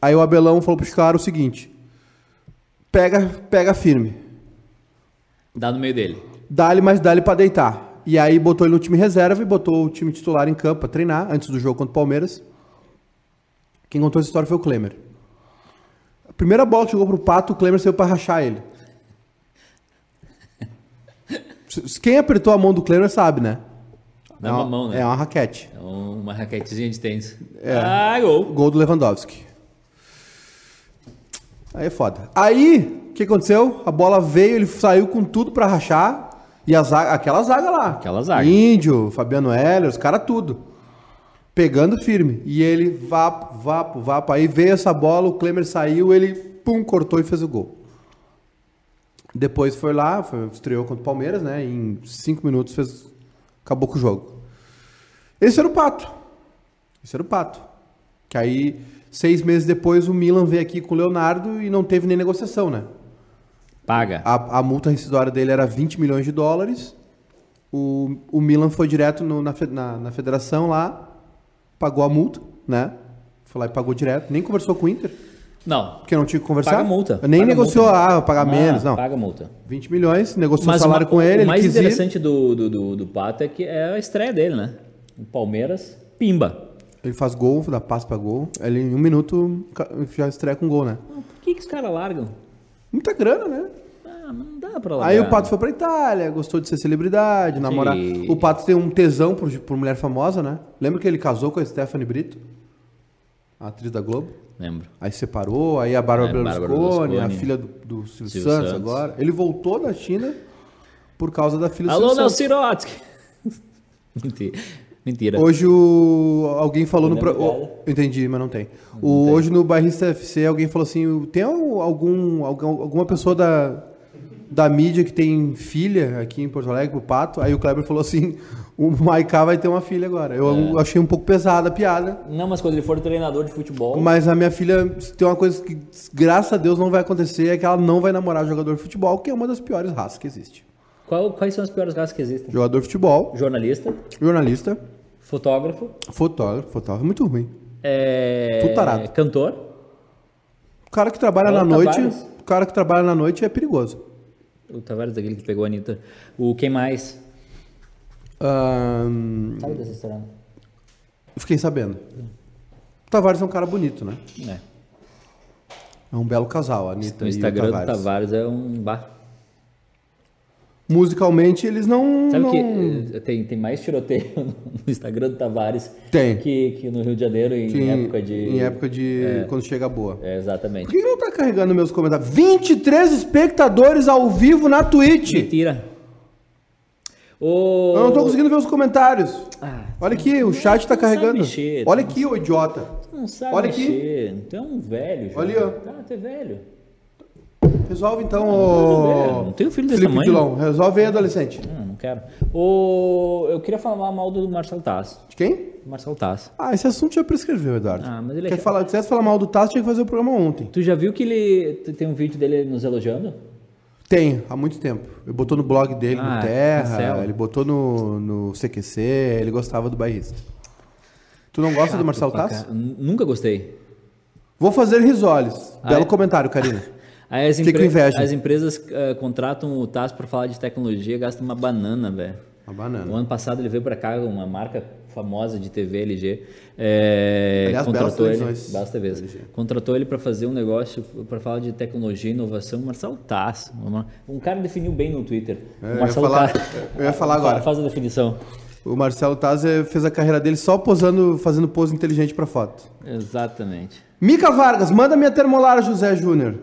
Aí o Abelão falou pro Escora o seguinte: pega, pega firme, Dá no meio dele. dá-lhe, mas dá-lhe pra deitar. E aí botou ele no time reserva e botou o time titular em campo pra treinar antes do jogo contra o Palmeiras. Quem contou essa história foi o Klemer. A primeira bola que jogou pro Pato, o Klemer saiu pra rachar ele. Quem apertou a mão do Klemer sabe, né? Dá é uma uma, mão, né? É uma raquete. É uma raquetezinha de tênis. É. Ah, gol. Gol do Lewandowski. Aí é foda. Aí, o que aconteceu? A bola veio, ele saiu com tudo pra rachar. E a zaga, aquela zaga lá. Aquela zaga. Índio, Fabiano Heller, os caras tudo. Pegando firme. E ele, vapo, vapo, vapo. Aí veio essa bola, o Klemer saiu, ele, pum, cortou e fez o gol. Depois foi lá, foi, estreou contra o Palmeiras, né? Em cinco minutos fez, acabou com o jogo. Esse era o Pato. Esse era o Pato. Que aí, seis meses depois, o Milan veio aqui com o Leonardo e não teve nem negociação, né? Paga. A, a multa rescisória dele era 20 milhões de dólares. O, o Milan foi direto no- na, na, na federação lá, pagou a multa, né? Foi lá e pagou direto. Nem conversou com o Inter, Não. porque não tinha que conversar. Paga multa. Nem Paga negociou, multa. ah, pagar menos, não. Paga multa. 20 milhões, negociou Mas salário uma- com ele, o ele mais quis ir. interessante do, do, do, do Pato é que é a estreia dele, né? O Palmeiras, pimba. Ele faz gol, dá passe pra gol. Ele em um minuto já estreia com gol, né? Por que, que os caras largam? Muita grana, né? Ah, não dá pra largar. Aí o Pato foi pra Itália, gostou de ser celebridade, namorar. O Pato tem um tesão por, por mulher famosa, né? Lembra que ele casou com a Stephanie Brito? A atriz da Globo? Lembro. Aí separou, aí a Bárbara É, Berlusconi, a filha do, do Silvio, Silvio Santos, Santos. agora. Ele voltou da China por causa da filha do Alô, Silvio Santos. Nelsirotsky! Mentira. Mentira. Hoje o, alguém falou no. Lembra Pro, o- entendi, mas não tem. O, hoje no Bairrista FC alguém falou assim: tem algum, algum, alguma pessoa da, da mídia que tem filha aqui em Porto Alegre, pro Pato? Aí o Kleber falou assim: o Maiká vai ter uma filha agora. Eu É. achei um pouco pesada a piada. Não, mas quando ele for treinador de futebol. Mas a minha filha tem uma coisa que, graças a Deus, não vai acontecer: é que ela não vai namorar jogador de futebol, que é uma das piores raças que existe. Qual- quais são as piores raças que existem? Jogador de futebol, Jornalista, jornalista, fotógrafo, fotógrafo, fotógrafo é muito ruim. é... Tudo tarado. cantor. O cara que trabalha na noite, Tavares. o cara que trabalha na noite é perigoso. O Tavares, aquele que pegou a Anitta. O quem mais? Sabe dessa história? fiquei sabendo. O Tavares é um cara bonito, né? É. É um belo casal, a Anitta No e Instagram o do Tavares. Tavares é um bar. Musicalmente, eles não... Sabe não... que eh, tem, tem mais tiroteio no Instagram do Tavares Tem. Que, que no Rio de Janeiro em que época de. Em época de... Quando chega boa. É, exatamente. Por que não tá carregando meus comentários? 23 espectadores ao vivo na Twitch. Mentira. O... Eu não tô conseguindo ver os comentários. Ah, Olha aqui, o chat tá carregando. mexer, Olha aqui, ô idiota. não sabe Olha aqui. mexer. Tu é um velho. Olha ali, ó. Tá, tu é velho. Resolve então, ô... não tenho filho desse Felipe tamanho. Resolve aí, adolescente. Não, não quero. O... Eu queria falar mal do Marcelo Taz. De quem? Marcelo Taz. Ah, esse assunto já prescreveu, Eduardo. Ah, mas ele é Quer que- falar, se quisesse falar mal do Tasso, tinha que fazer o programa ontem. Tu já viu que ele tem um vídeo dele nos elogiando? Tem, há muito tempo. Ele botou no blog dele, Ah, no Terra, ele botou no, no CQC, ele gostava do bairrista. Tu não gosta do Marcelo. N- Nunca gostei. Vou fazer risoles. Ah, Belo é? comentário, Karina. Aí as, inveja. as empresas eh, contratam o Taz para falar de tecnologia, gastam uma banana, velho. Uma O banana. ano passado ele veio para cá, uma marca famosa de TV LG. é, Aliás, contratou ele, belas TVs. LG. Contratou ele para fazer um negócio para falar de tecnologia e inovação. Marcelo uma- Um cara definiu bem no Twitter. É, O eu ia Marcelo falar- eu ia falar agora. Faz a definição. O Marcelo Taz fez a carreira dele só posando, fazendo pose inteligente pra foto. Exatamente. Mica Vargas, manda minha termolar, José Júnior.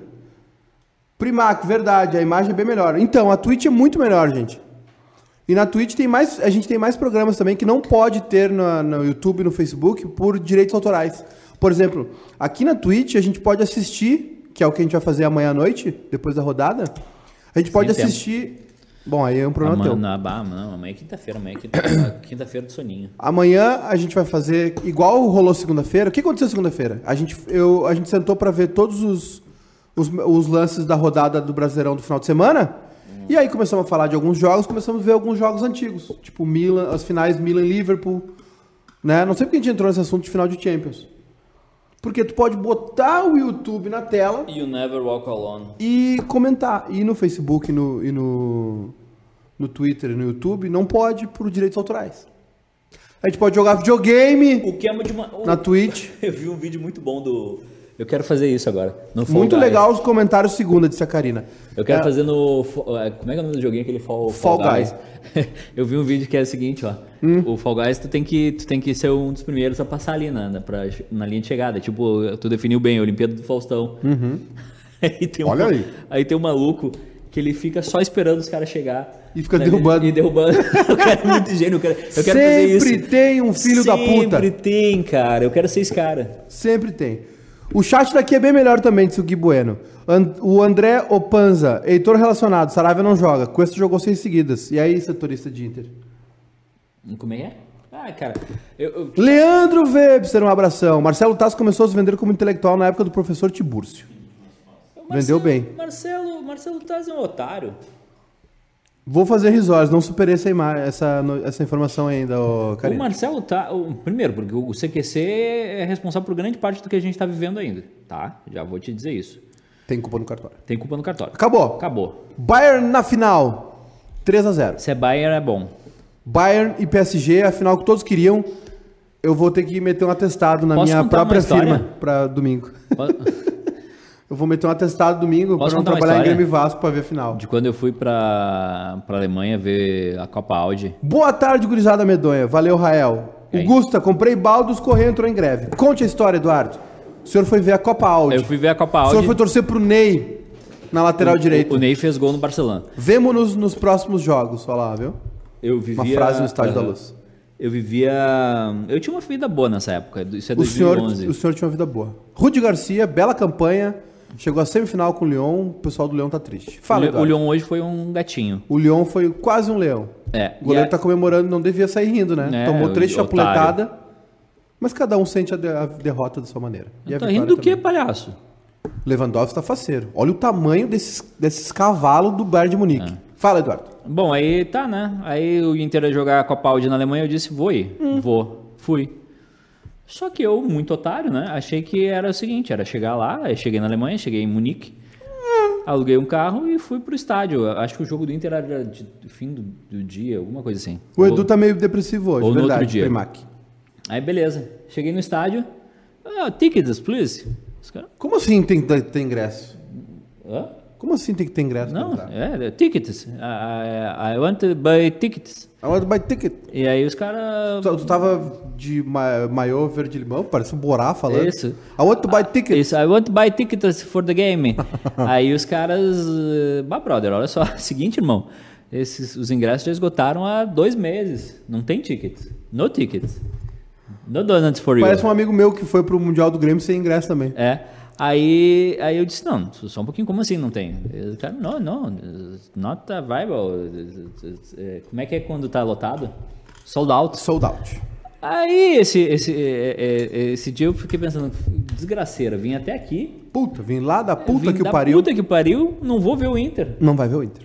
Primac, verdade, a imagem é bem melhor. Então, a Twitch é muito melhor, gente. E na Twitch tem mais, a gente tem mais programas também que não pode ter na- no YouTube e no Facebook por direitos autorais. Por exemplo, aqui na Twitch a gente pode assistir, que é o que a gente vai fazer amanhã à noite, depois da rodada. A gente pode tempo. assistir. Bom, aí é um problema Amanhã, teu. não, bah, não, amanhã é quinta-feira, amanhã é quinta- quinta-feira do soninho. Amanhã a gente vai fazer igual rolou segunda-feira. O que aconteceu segunda-feira? A gente, eu, a gente sentou para ver todos os, os, os lances da rodada do Brasileirão do final de semana. E aí começamos a falar de alguns jogos, começamos a ver alguns jogos antigos, tipo Milan, as finais Milan e Liverpool, né? Não sei porque a gente entrou nesse assunto de final de Champions. Porque tu pode botar o YouTube na tela You never walk alone. e comentar. E no Facebook e no, e no, no Twitter e no YouTube não pode por direitos autorais. A gente pode jogar videogame O que é de uma... na Twitch. Eu vi um vídeo muito bom do... Eu quero fazer isso agora. No Fall Muito Guys. legal os comentários segunda, disse a Karina. Eu quero É, fazer no. É, Como é que é o nome do joguinho aquele Fall, Fall Guys? Eu vi um vídeo que é o seguinte, ó. Hum. O Fall Guys, tu tem, que, tu tem que ser um dos primeiros a passar ali na, na, pra- na linha de chegada. Tipo, tu definiu bem, a Olimpíada do Faustão. aí tem um, Uhum. Olha aí. Aí tem um maluco que ele fica só esperando os caras chegar. E fica na- derrubando. E derrubando. o cara é muito gênio. Eu quero, eu quero fazer isso. Sempre tem um filho da puta. Sempre tem, cara. Eu quero ser esse cara. Sempre tem. O chat daqui é bem melhor também, disse o Gui Bueno. An- o André Opanza, Heitor relacionado, Saravia não joga. Cuesta jogou seis seguidas. E aí, setorista de Inter? Como é é? Ah, cara. Eu, eu- Leandro Webster, um abração. Marcelo Tasso começou a se vender como intelectual na época do professor Tibúrcio. Vendeu bem. Marcelo, Marcelo Taz é um otário. Vou fazer risórios, não superei essa, essa, essa informação ainda, ô, O. Marcelo tá. o- primeiro, porque o CQC é responsável por grande parte do que a gente está vivendo ainda. Tá? Já vou te dizer isso. Tem culpa no cartório. Tem culpa no cartório. Acabou. Acabou. Bayern na final. 3 a 0 Se é Bayern é bom. Bayern e PSG, a final que todos queriam. Eu vou ter que meter um atestado na Posso minha própria firma para domingo. Eu vou meter um atestado domingo para não trabalhar em? Grêmio e Vasco para ver a final. De quando eu fui pra, pra Alemanha ver a Copa Audi. Boa tarde, gurizada medonha. Valeu, Rael. Aí? Augusta, comprei baldos, correio entrou em greve. Conte a história, Eduardo. O senhor foi ver a Copa Audi. Eu fui ver a Copa O Audi. senhor foi torcer pro Ney na lateral o, direita. o Ney fez gol no Barcelona. Vemo-nos nos próximos jogos, falar, viu? Eu vivia. Uma frase no Estádio da Aham. Luz. Eu vivia. Eu tinha uma vida boa nessa época. Isso é O senhor, 2011. o senhor tinha uma vida boa. Rudi Garcia, bela campanha. Chegou à semifinal com o Lyon. O pessoal do Leão tá triste. Fala, o, Eduardo. Lyon hoje foi um gatinho. O Lyon foi quase um leão. É. O goleiro e a- tá comemorando, não devia sair rindo, né? É, Tomou três o- chapuletadas. Mas cada um sente a, de- a derrota da sua maneira. E a Tá vitória rindo do que, também. palhaço? Lewandowski tá faceiro. Olha o tamanho desses, desses cavalos do Bayern de Munique. É. Fala, Eduardo. Bom, aí tá, né? Aí o Inter ia jogar a Copa Audi na Alemanha, eu disse, vou ir. Hum. Vou. Fui. Só que eu, muito otário, né? Achei que era o seguinte, era chegar lá, cheguei na Alemanha, cheguei em Munique, aluguei um carro e fui pro estádio. Acho que o jogo do Inter era de fim do, do dia, alguma coisa assim. O Ou- Edu tá meio depressivo hoje, ou no verdade, outro dia. Primac. Aí beleza, cheguei no estádio, ah, tickets, please. Como assim tem ter ingresso? hã? Como assim tem que ter ingresso? Não, entrar? é, tickets. I, I, I want to buy tickets. I want to buy ticket. E aí os caras... Tu, tu tava de ma maiô verde limão, parece um Borá falando. Isso. I want to buy ticket. Isso, I want to buy tickets for the game. Aí os caras. eh, Bah, brother, olha só. Seguinte, irmão. Esses, os ingressos já esgotaram há dois meses. Não tem tickets. No tickets. No donuts for you. Parece um amigo meu que foi pro Mundial do Grêmio sem ingresso também. É. Aí, aí eu disse, não, só um pouquinho, como assim não tem? Ele, cara, não, não, not viable. É, Como é que é quando tá lotado? Sold out. Sold out. Aí, esse, esse, é, é, esse dia eu fiquei pensando, desgraceira, vim até aqui, Puta, vim lá da puta que o da pariu. Puta que pariu, não vou ver o Inter. Não vai ver o Inter.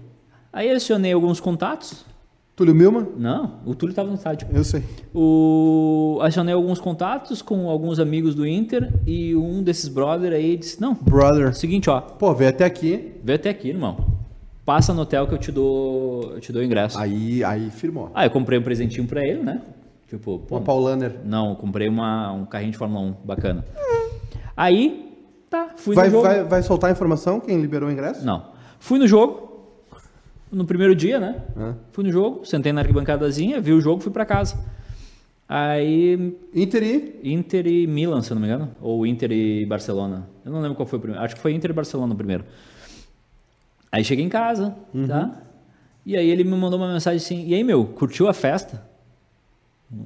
Aí acionei alguns contatos. Túlio Milman? Não, o Túlio estava no estádio. Eu sei. O... Acionei alguns contatos com alguns amigos do Inter e um desses brother aí disse: Não, Brother. seguinte, ó, Pô, veio até aqui. vem até aqui, irmão. Passa no hotel que eu te dou, eu te dou ingresso. Aí, aí firmou. Ah, eu comprei um presentinho pra ele, né? Tipo, pô, Uma Paulaner. não, eu comprei uma, um carrinho de Fórmula 1 bacana. Aí, tá, fui Vai, no jogo. vai, vai soltar a informação quem liberou o ingresso? Não. Fui no jogo. No primeiro dia, né? Hã? Fui no jogo, sentei na arquibancadazinha, vi o jogo, fui pra casa. Aí, Inter e... Inter e Milan, se eu não me engano. Ou Inter e Barcelona. Eu não lembro qual foi o primeiro. Acho que foi Inter e Barcelona o primeiro. Aí cheguei em casa, tá? E aí ele me mandou uma mensagem assim: E aí, meu, curtiu a festa?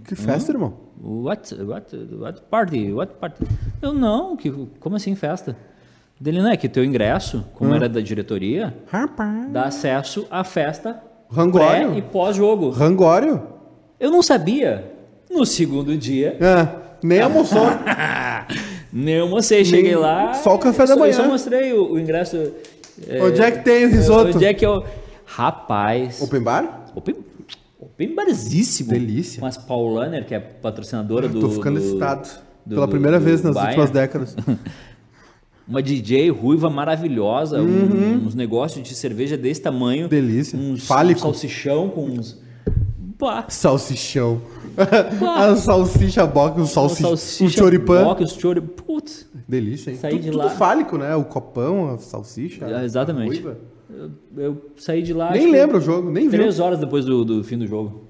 Que festa, irmão? What, what, what party? What party? Eu não, que, como assim festa? Dele não é que teu ingresso, como era da diretoria, Rapaz. dá acesso à festa Rangório? pré e pós-jogo. Rangório? Eu não sabia. No segundo dia, É, nem almoçou. Nem almocei, cheguei Nem- lá. só o café da só- manhã. Eu só mostrei o, o ingresso. Onde é que tem o risoto? Onde é que eu. Rapaz. Open bar? Open, open barzíssimo. Delícia. Com as Paulaner, que é patrocinadora do. Tô ficando do- excitado. do- Pela primeira do vez nas Bayern. últimas décadas. Uma DJ ruiva maravilhosa, um- uns negócios de cerveja desse tamanho. Uhum. Delícia. Uns Fálico. um salsichão com uns. Pá, Salsichão. a salsicha boca, o salsicha, o choripan. boca, os chori... Putz, Delícia, hein? Saí de tudo lá. fálico, né? O copão, a salsicha. A exatamente. ruiva. eu, eu saí de lá. Nem lembro o jogo, nem viu. Três horas depois do, do fim do jogo.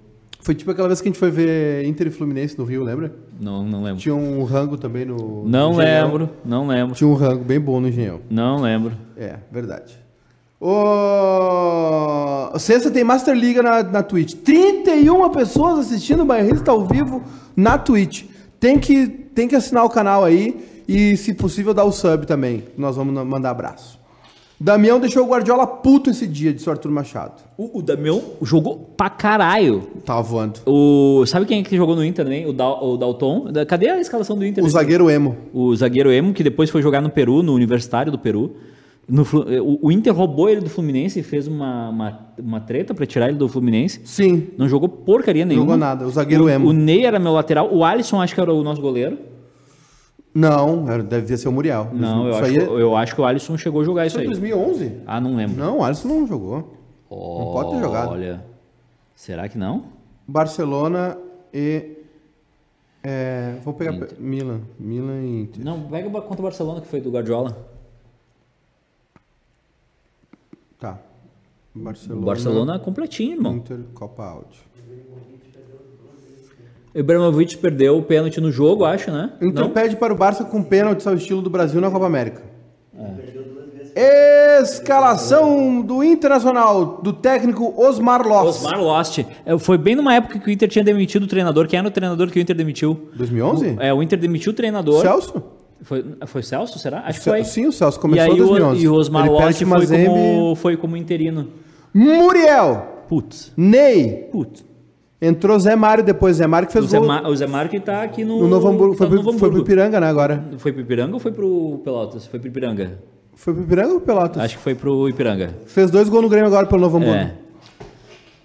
Foi tipo aquela vez que a gente foi ver Inter e Fluminense no Rio, lembra? Não, não lembro. Tinha um rango também no. Não no lembro, não lembro. Tinha um rango bem bom no Engenhão. Não lembro. É, verdade. O Sexta tem Master Liga na, na Twitch. 31 pessoas assistindo o Bairrista ao vivo na Twitch. Tem que, tem que assinar o canal aí e, se possível, dar o sub também. Nós vamos mandar abraço. Damião deixou o Guardiola puto esse dia, disse o Arthur Machado. O, o Damião jogou pra caralho. Tava voando. O, sabe quem é que jogou no Inter também? O, Dal, o Dalton. Da- Cadê a escalação do Inter? O zagueiro emo. O zagueiro Emo, que depois foi jogar no Peru, no Universitário do Peru. No o, o Inter roubou ele do Fluminense e fez uma, uma, uma treta pra tirar ele do Fluminense. Sim, Não jogou porcaria nenhuma. jogou nada. O zagueiro O, emo. o Ney era meu lateral. O Alisson acho que era o nosso goleiro. Não, era- devia ser o Muriel. Não, eu isso acho, aí é- eu acho que o Alisson chegou a jogar Isso isso é aí. 2011? Ah, não lembro. Não, o Alisson não jogou. Não pode ter jogado. Olha. Será que não? Barcelona e. É, vou pegar pe- Milan. Milan e Inter. Não, pega contra o Barcelona, que foi do Guardiola. Tá. Barcelona. Barcelona completinho, irmão. Inter, Copa Audi. O Ibrahimovic perdeu o pênalti no jogo, acho, né? Inter Não? pede para o Barça com pênalti ao estilo do Brasil na Copa América. Escalação do Internacional, do técnico Osmar Loss. Osmar Lost. É, Foi bem numa época que o Inter tinha demitido o treinador. Quem era o treinador que o Inter demitiu? 2011? É, o Inter demitiu o treinador. Celso? Foi, foi Celso, será? Acho que foi. Sim, o Celso e começou aí em o, 2011. e o Osmar Ele Lost perde foi Mazembe. como, foi como interino. Muriel, Putz. Ney, Putz. Entrou Zé Mário depois. Zé Mário que O fez Zé, gol Ma- o Zé Mário que tá aqui no, no Novo Hamburgo. tá Foi, no pro, Novo foi pro. Ipiranga, né, agora? Foi pro Ipiranga ou foi pro Pelotas? Foi pro Ipiranga. Foi pro Ipiranga ou Pelotas? Acho que foi pro Ipiranga. Fez dois gols no Grêmio agora pelo Novo Hamburgo. É.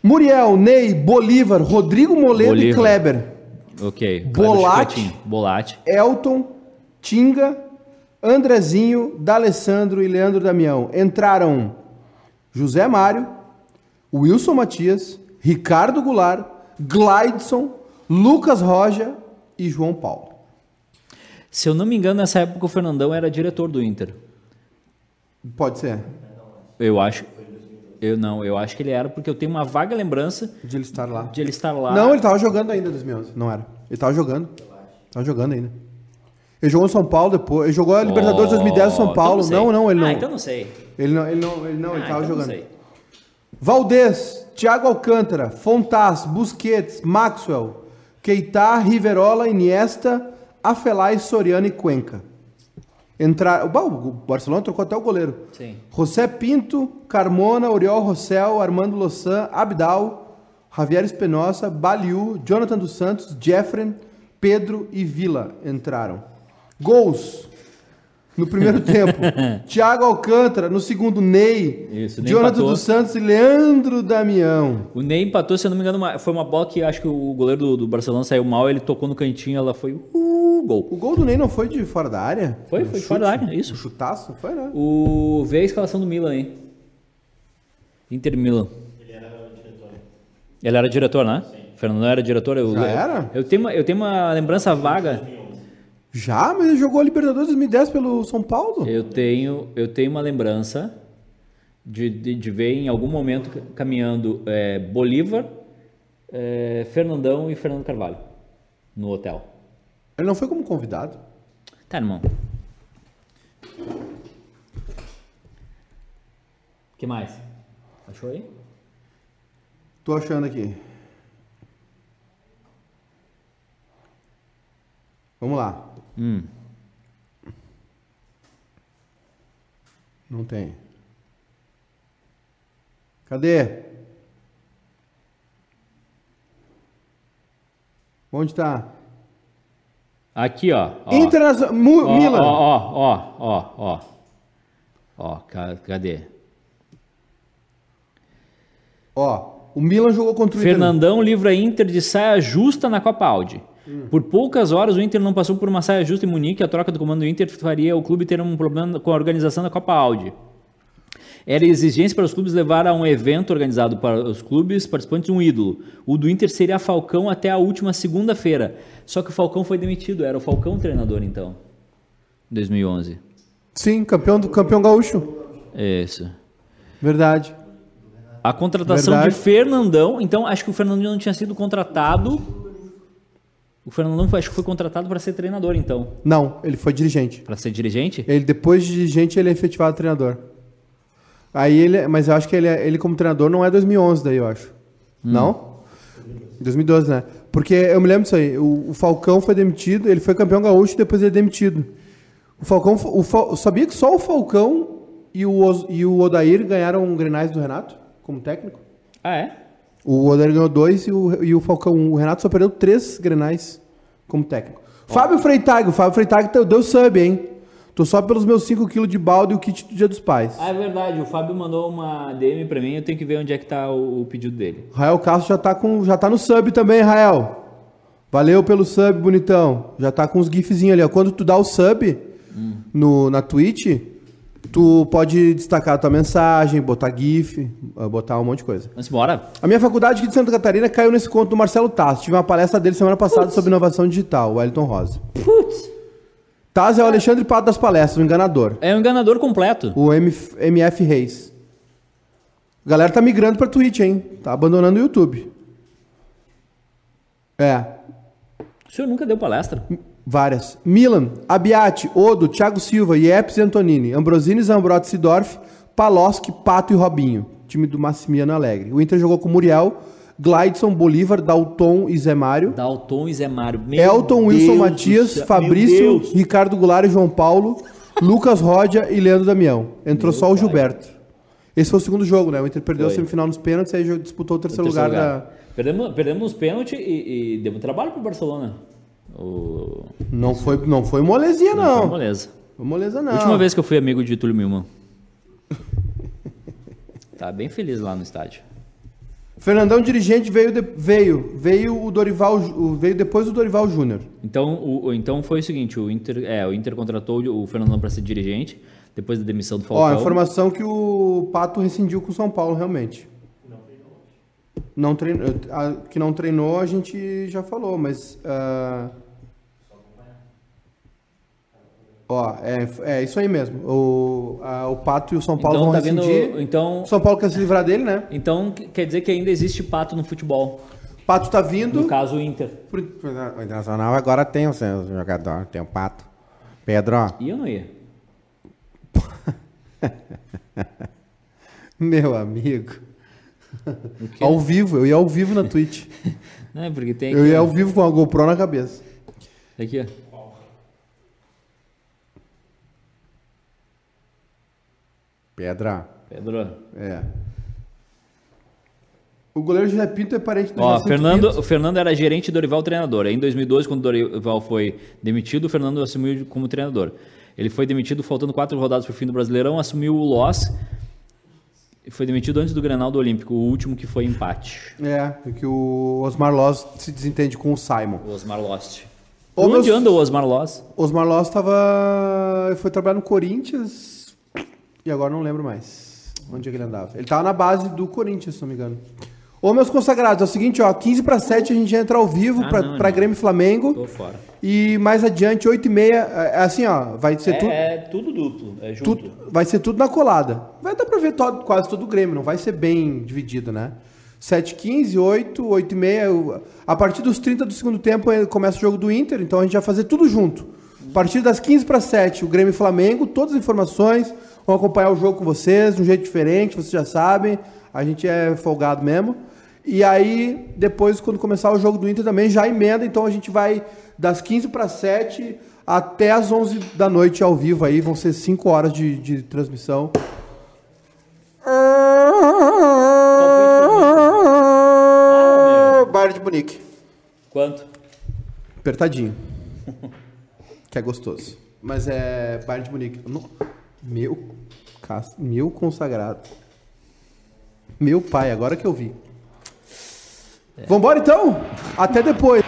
Muriel, Ney, Bolívar, Rodrigo Moledo e Bolívar. Kleber. Ok. Bolatti. Chicletinho. Bolatti. Elton, Tinga, Andrezinho, D'Alessandro e Leandro Damião. Entraram José Mário, Wilson Matias, Ricardo Goulart, Glideson, Lucas Roja e João Paulo. Se eu não me engano, nessa época o Fernandão era diretor do Inter. Pode ser, Eu acho. Eu não, eu acho que ele era, porque eu tenho uma vaga lembrança de ele estar lá. de ele estar lá. Não, ele tava jogando ainda em 2011. Não era. Ele tava jogando. Tava jogando ainda. Ele jogou no São Paulo depois. Ele jogou a Libertadores 2010 no São Oh, Paulo. então não, não, ele não. Ah, então não sei. Ele não, ele não, ele não, ele Ah, tava então não jogando. sei. Valdez, Thiago Alcântara, Fontás, Busquets, Maxwell, Keita, Riverola, Iniesta, Afelai, Soriano e Cuenca. Entrar, o Barcelona trocou até o goleiro. Sim. José Pinto, Carmona, Oriol Rossel, Armando Lossan, Abdal, Javier Espinosa, Baliu, Jonathan dos Santos, Jeffren, Pedro e Vila entraram. Gols. No primeiro tempo, Thiago Alcântara, no segundo, Ney, Isso, Ney Jonathan empatou. dos Santos e Leandro Damião. O Ney empatou, se eu não me engano, uma- foi uma bola que acho que o goleiro do, do Barcelona saiu mal, ele tocou no cantinho, ela foi uh, gol. O gol do Ney não foi de fora da área? Foi, Um foi chute? fora da área, isso. Um chutaço? Foi, né? O vê a escalação do Milan, hein? Inter Milan. Ele era diretor, né? Sim. Fernando era diretor. Eu, Já eu- era? Eu tenho, uma, eu tenho uma lembrança vaga. Já, mas ele jogou a Libertadores 2010 pelo São Paulo. Eu tenho, eu tenho uma lembrança de, de, de ver em algum momento ca- caminhando é, Bolívar, é, Fernandão e Fernando Carvalho no hotel. Ele não foi como convidado. Tá, irmão. O que mais? Achou aí? Tô achando aqui. Vamos lá. Hum. Não tem. Cadê? Onde tá? Aqui, ó. ó. Internacional. Mu- Ó, Milan. Ó, ó, ó, ó, ó. Ó, ca- cadê? Ó, o Milan jogou contra o Inter. Fernandão livra Inter de saia justa na Copa Audi. Hum. Por poucas horas o Inter não passou por uma saia justa em Munique. A troca do comando do Inter faria o clube ter um problema com a organização da Copa Audi. Era exigência para os clubes levar a um evento organizado para os clubes participantes um ídolo. O do Inter seria Falcão até a última segunda-feira. Só que o Falcão foi demitido. Era o Falcão treinador então. Em 2011. Sim, campeão, do, campeão gaúcho. Isso. Verdade. A contratação Verdade. de Fernandão, então acho que o Fernandão não tinha sido contratado. O Fernandão foi- acho que foi contratado para ser treinador, então. Não, ele foi dirigente. Para ser dirigente? Ele, depois de dirigente, ele é efetivado treinador. Aí ele, mas eu acho que ele, é- ele como treinador não é 2011 daí, eu acho. Hum. Não? 2012, né? Porque eu me lembro disso aí. O, o Falcão foi demitido, ele foi campeão gaúcho e depois ele é demitido. O Falcão, o Fal- sabia que só o Falcão e o, e o Odair ganharam grenais do Renato como técnico? Ah, é? O Odair ganhou dois e o, e o Falcão, o Renato só perdeu três grenais como técnico. Fábio Freitag, o Fábio Freitag deu- deu sub, hein? Tô só pelos meus 5 kg de balde e o kit do Dia dos Pais. Ah, é verdade. O Fábio mandou uma DM para mim. Eu tenho que ver onde é que tá o, o pedido dele. Rael Castro já tá, com, já tá no sub também, Rael. Valeu pelo sub, bonitão. Já tá com os gifzinhos ali, ó. Quando tu dá o sub no, na Twitch, tu pode destacar a tua mensagem, botar gif, ah, botar um monte de coisa. Vamos embora. A minha faculdade aqui de Santa Catarina caiu nesse conto do Marcelo Tassi. Tive uma palestra dele semana passada sobre inovação digital, o Wellington Rosa. Putz. Taz é o Alexandre Pato das palestras, o enganador. É um enganador completo. O MF, MF Reis. A galera tá migrando pra Twitch, hein? Tá abandonando o YouTube. É, O senhor nunca deu palestra? Várias. Milan, Abiati, Odo, Thiago Silva, Iepes e Antonini, Ambrosini, Zambrotti, Sidorf, Paloski, Pato e Robinho. Time do Massimiano Alegre. O Inter jogou com Muriel, Glidson, Bolívar, Dalton e Zé Mário. Dalton e Zé Mário. Meu Elton, Wilson Deus do Matias, céu. Fabrício, Meu. Ricardo Goulart e João Paulo, Lucas Rodia e Leandro Damião. Entrou só o Gilberto. Esse foi o segundo jogo, né? O Inter perdeu Foi. a semifinal nos pênaltis, aí disputou o O terceiro, terceiro lugar, lugar. Perdemos, perdemos os pênaltis e, e demos trabalho pro Barcelona. O... Não foi, não foi molezinha, não. Beleza. Foi moleza, não. Última vez que eu fui amigo de Túlio Milman. tá bem feliz lá no estádio. Fernandão dirigente veio, de- veio, veio o Dorival, veio depois do Dorival Júnior. Então, o, então foi o seguinte, o Inter, é, o Inter contratou o Fernandão para ser dirigente, depois da demissão do Ó, Falcão. a informação que o Pato rescindiu com o São Paulo, realmente. Não treinou. a- que não treinou, a gente já falou, mas. ah, Ó, é, é isso aí mesmo. O, a- o Pato e o São Paulo então, vão tá vendo, rescindir. então, O São Paulo quer se livrar dele, né? então quer dizer que ainda existe pato no futebol, O Pato tá vindo. no caso o Inter. Por- O Internacional agora tem o seu jogador, tem o Pato. Pedro, ó, E eu não ia. Meu amigo. Ao vivo, eu ia ao vivo na Twitch. Né, porque tem Eu ia ao vivo com a GoPro na cabeça. Aqui, ó. Pedro, ó. Pedro. É. O goleiro José Pinto é parente do Ó, Jacinto Fernando, Pinto. o Fernando era gerente e Dorival treinador. Em 2012, quando o Dorival foi demitido, o Fernando assumiu como treinador. Ele foi demitido faltando quatro rodadas para o fim do Brasileirão, assumiu o Loss foi demitido antes do Grenal do Olímpico, o último que foi empate. É, é que o Osmar Loz se desentende com o Simon. O Osmar Lost. Ô, Onde meus- anda o Osmar Loss? Osmar Loz tava. foi trabalhar no Corinthians e agora não lembro mais onde é que ele andava. Ele tava na base do Corinthians, se não me engano. Ô, meus consagrados, é o seguinte, ó, 15 para 7 a gente entra ao vivo Ah, pra, não, pra. Grêmio e Flamengo. Tô fora. E mais adiante, 8 e meia, é assim, ó, vai ser tudo. É, é tudo duplo, é junto. Tudo, vai ser tudo na colada. Vai dar pra ver todo- quase todo o Grêmio, não vai ser bem dividido, né? 7 15 8, 8 e meia. A partir dos 30 do segundo tempo eh, começa o jogo do Inter, então a gente vai fazer tudo junto. A partir das 15 para 7, o Grêmio e Flamengo, todas as informações, vão acompanhar o jogo com vocês, de um jeito diferente, vocês já sabem, a gente é folgado mesmo. E aí, depois, quando começar o jogo do Inter também, já emenda, então a gente vai das 15 para 7 até as 11 da noite ao vivo aí, vão ser 5 horas de, de transmissão. Bayern de Munique. Quanto? Apertadinho. que é gostoso. Mas é Bayern de Munique. No- Meu, meu consagrado. Meu pai, agora que eu vi. Vambora então? Até depois.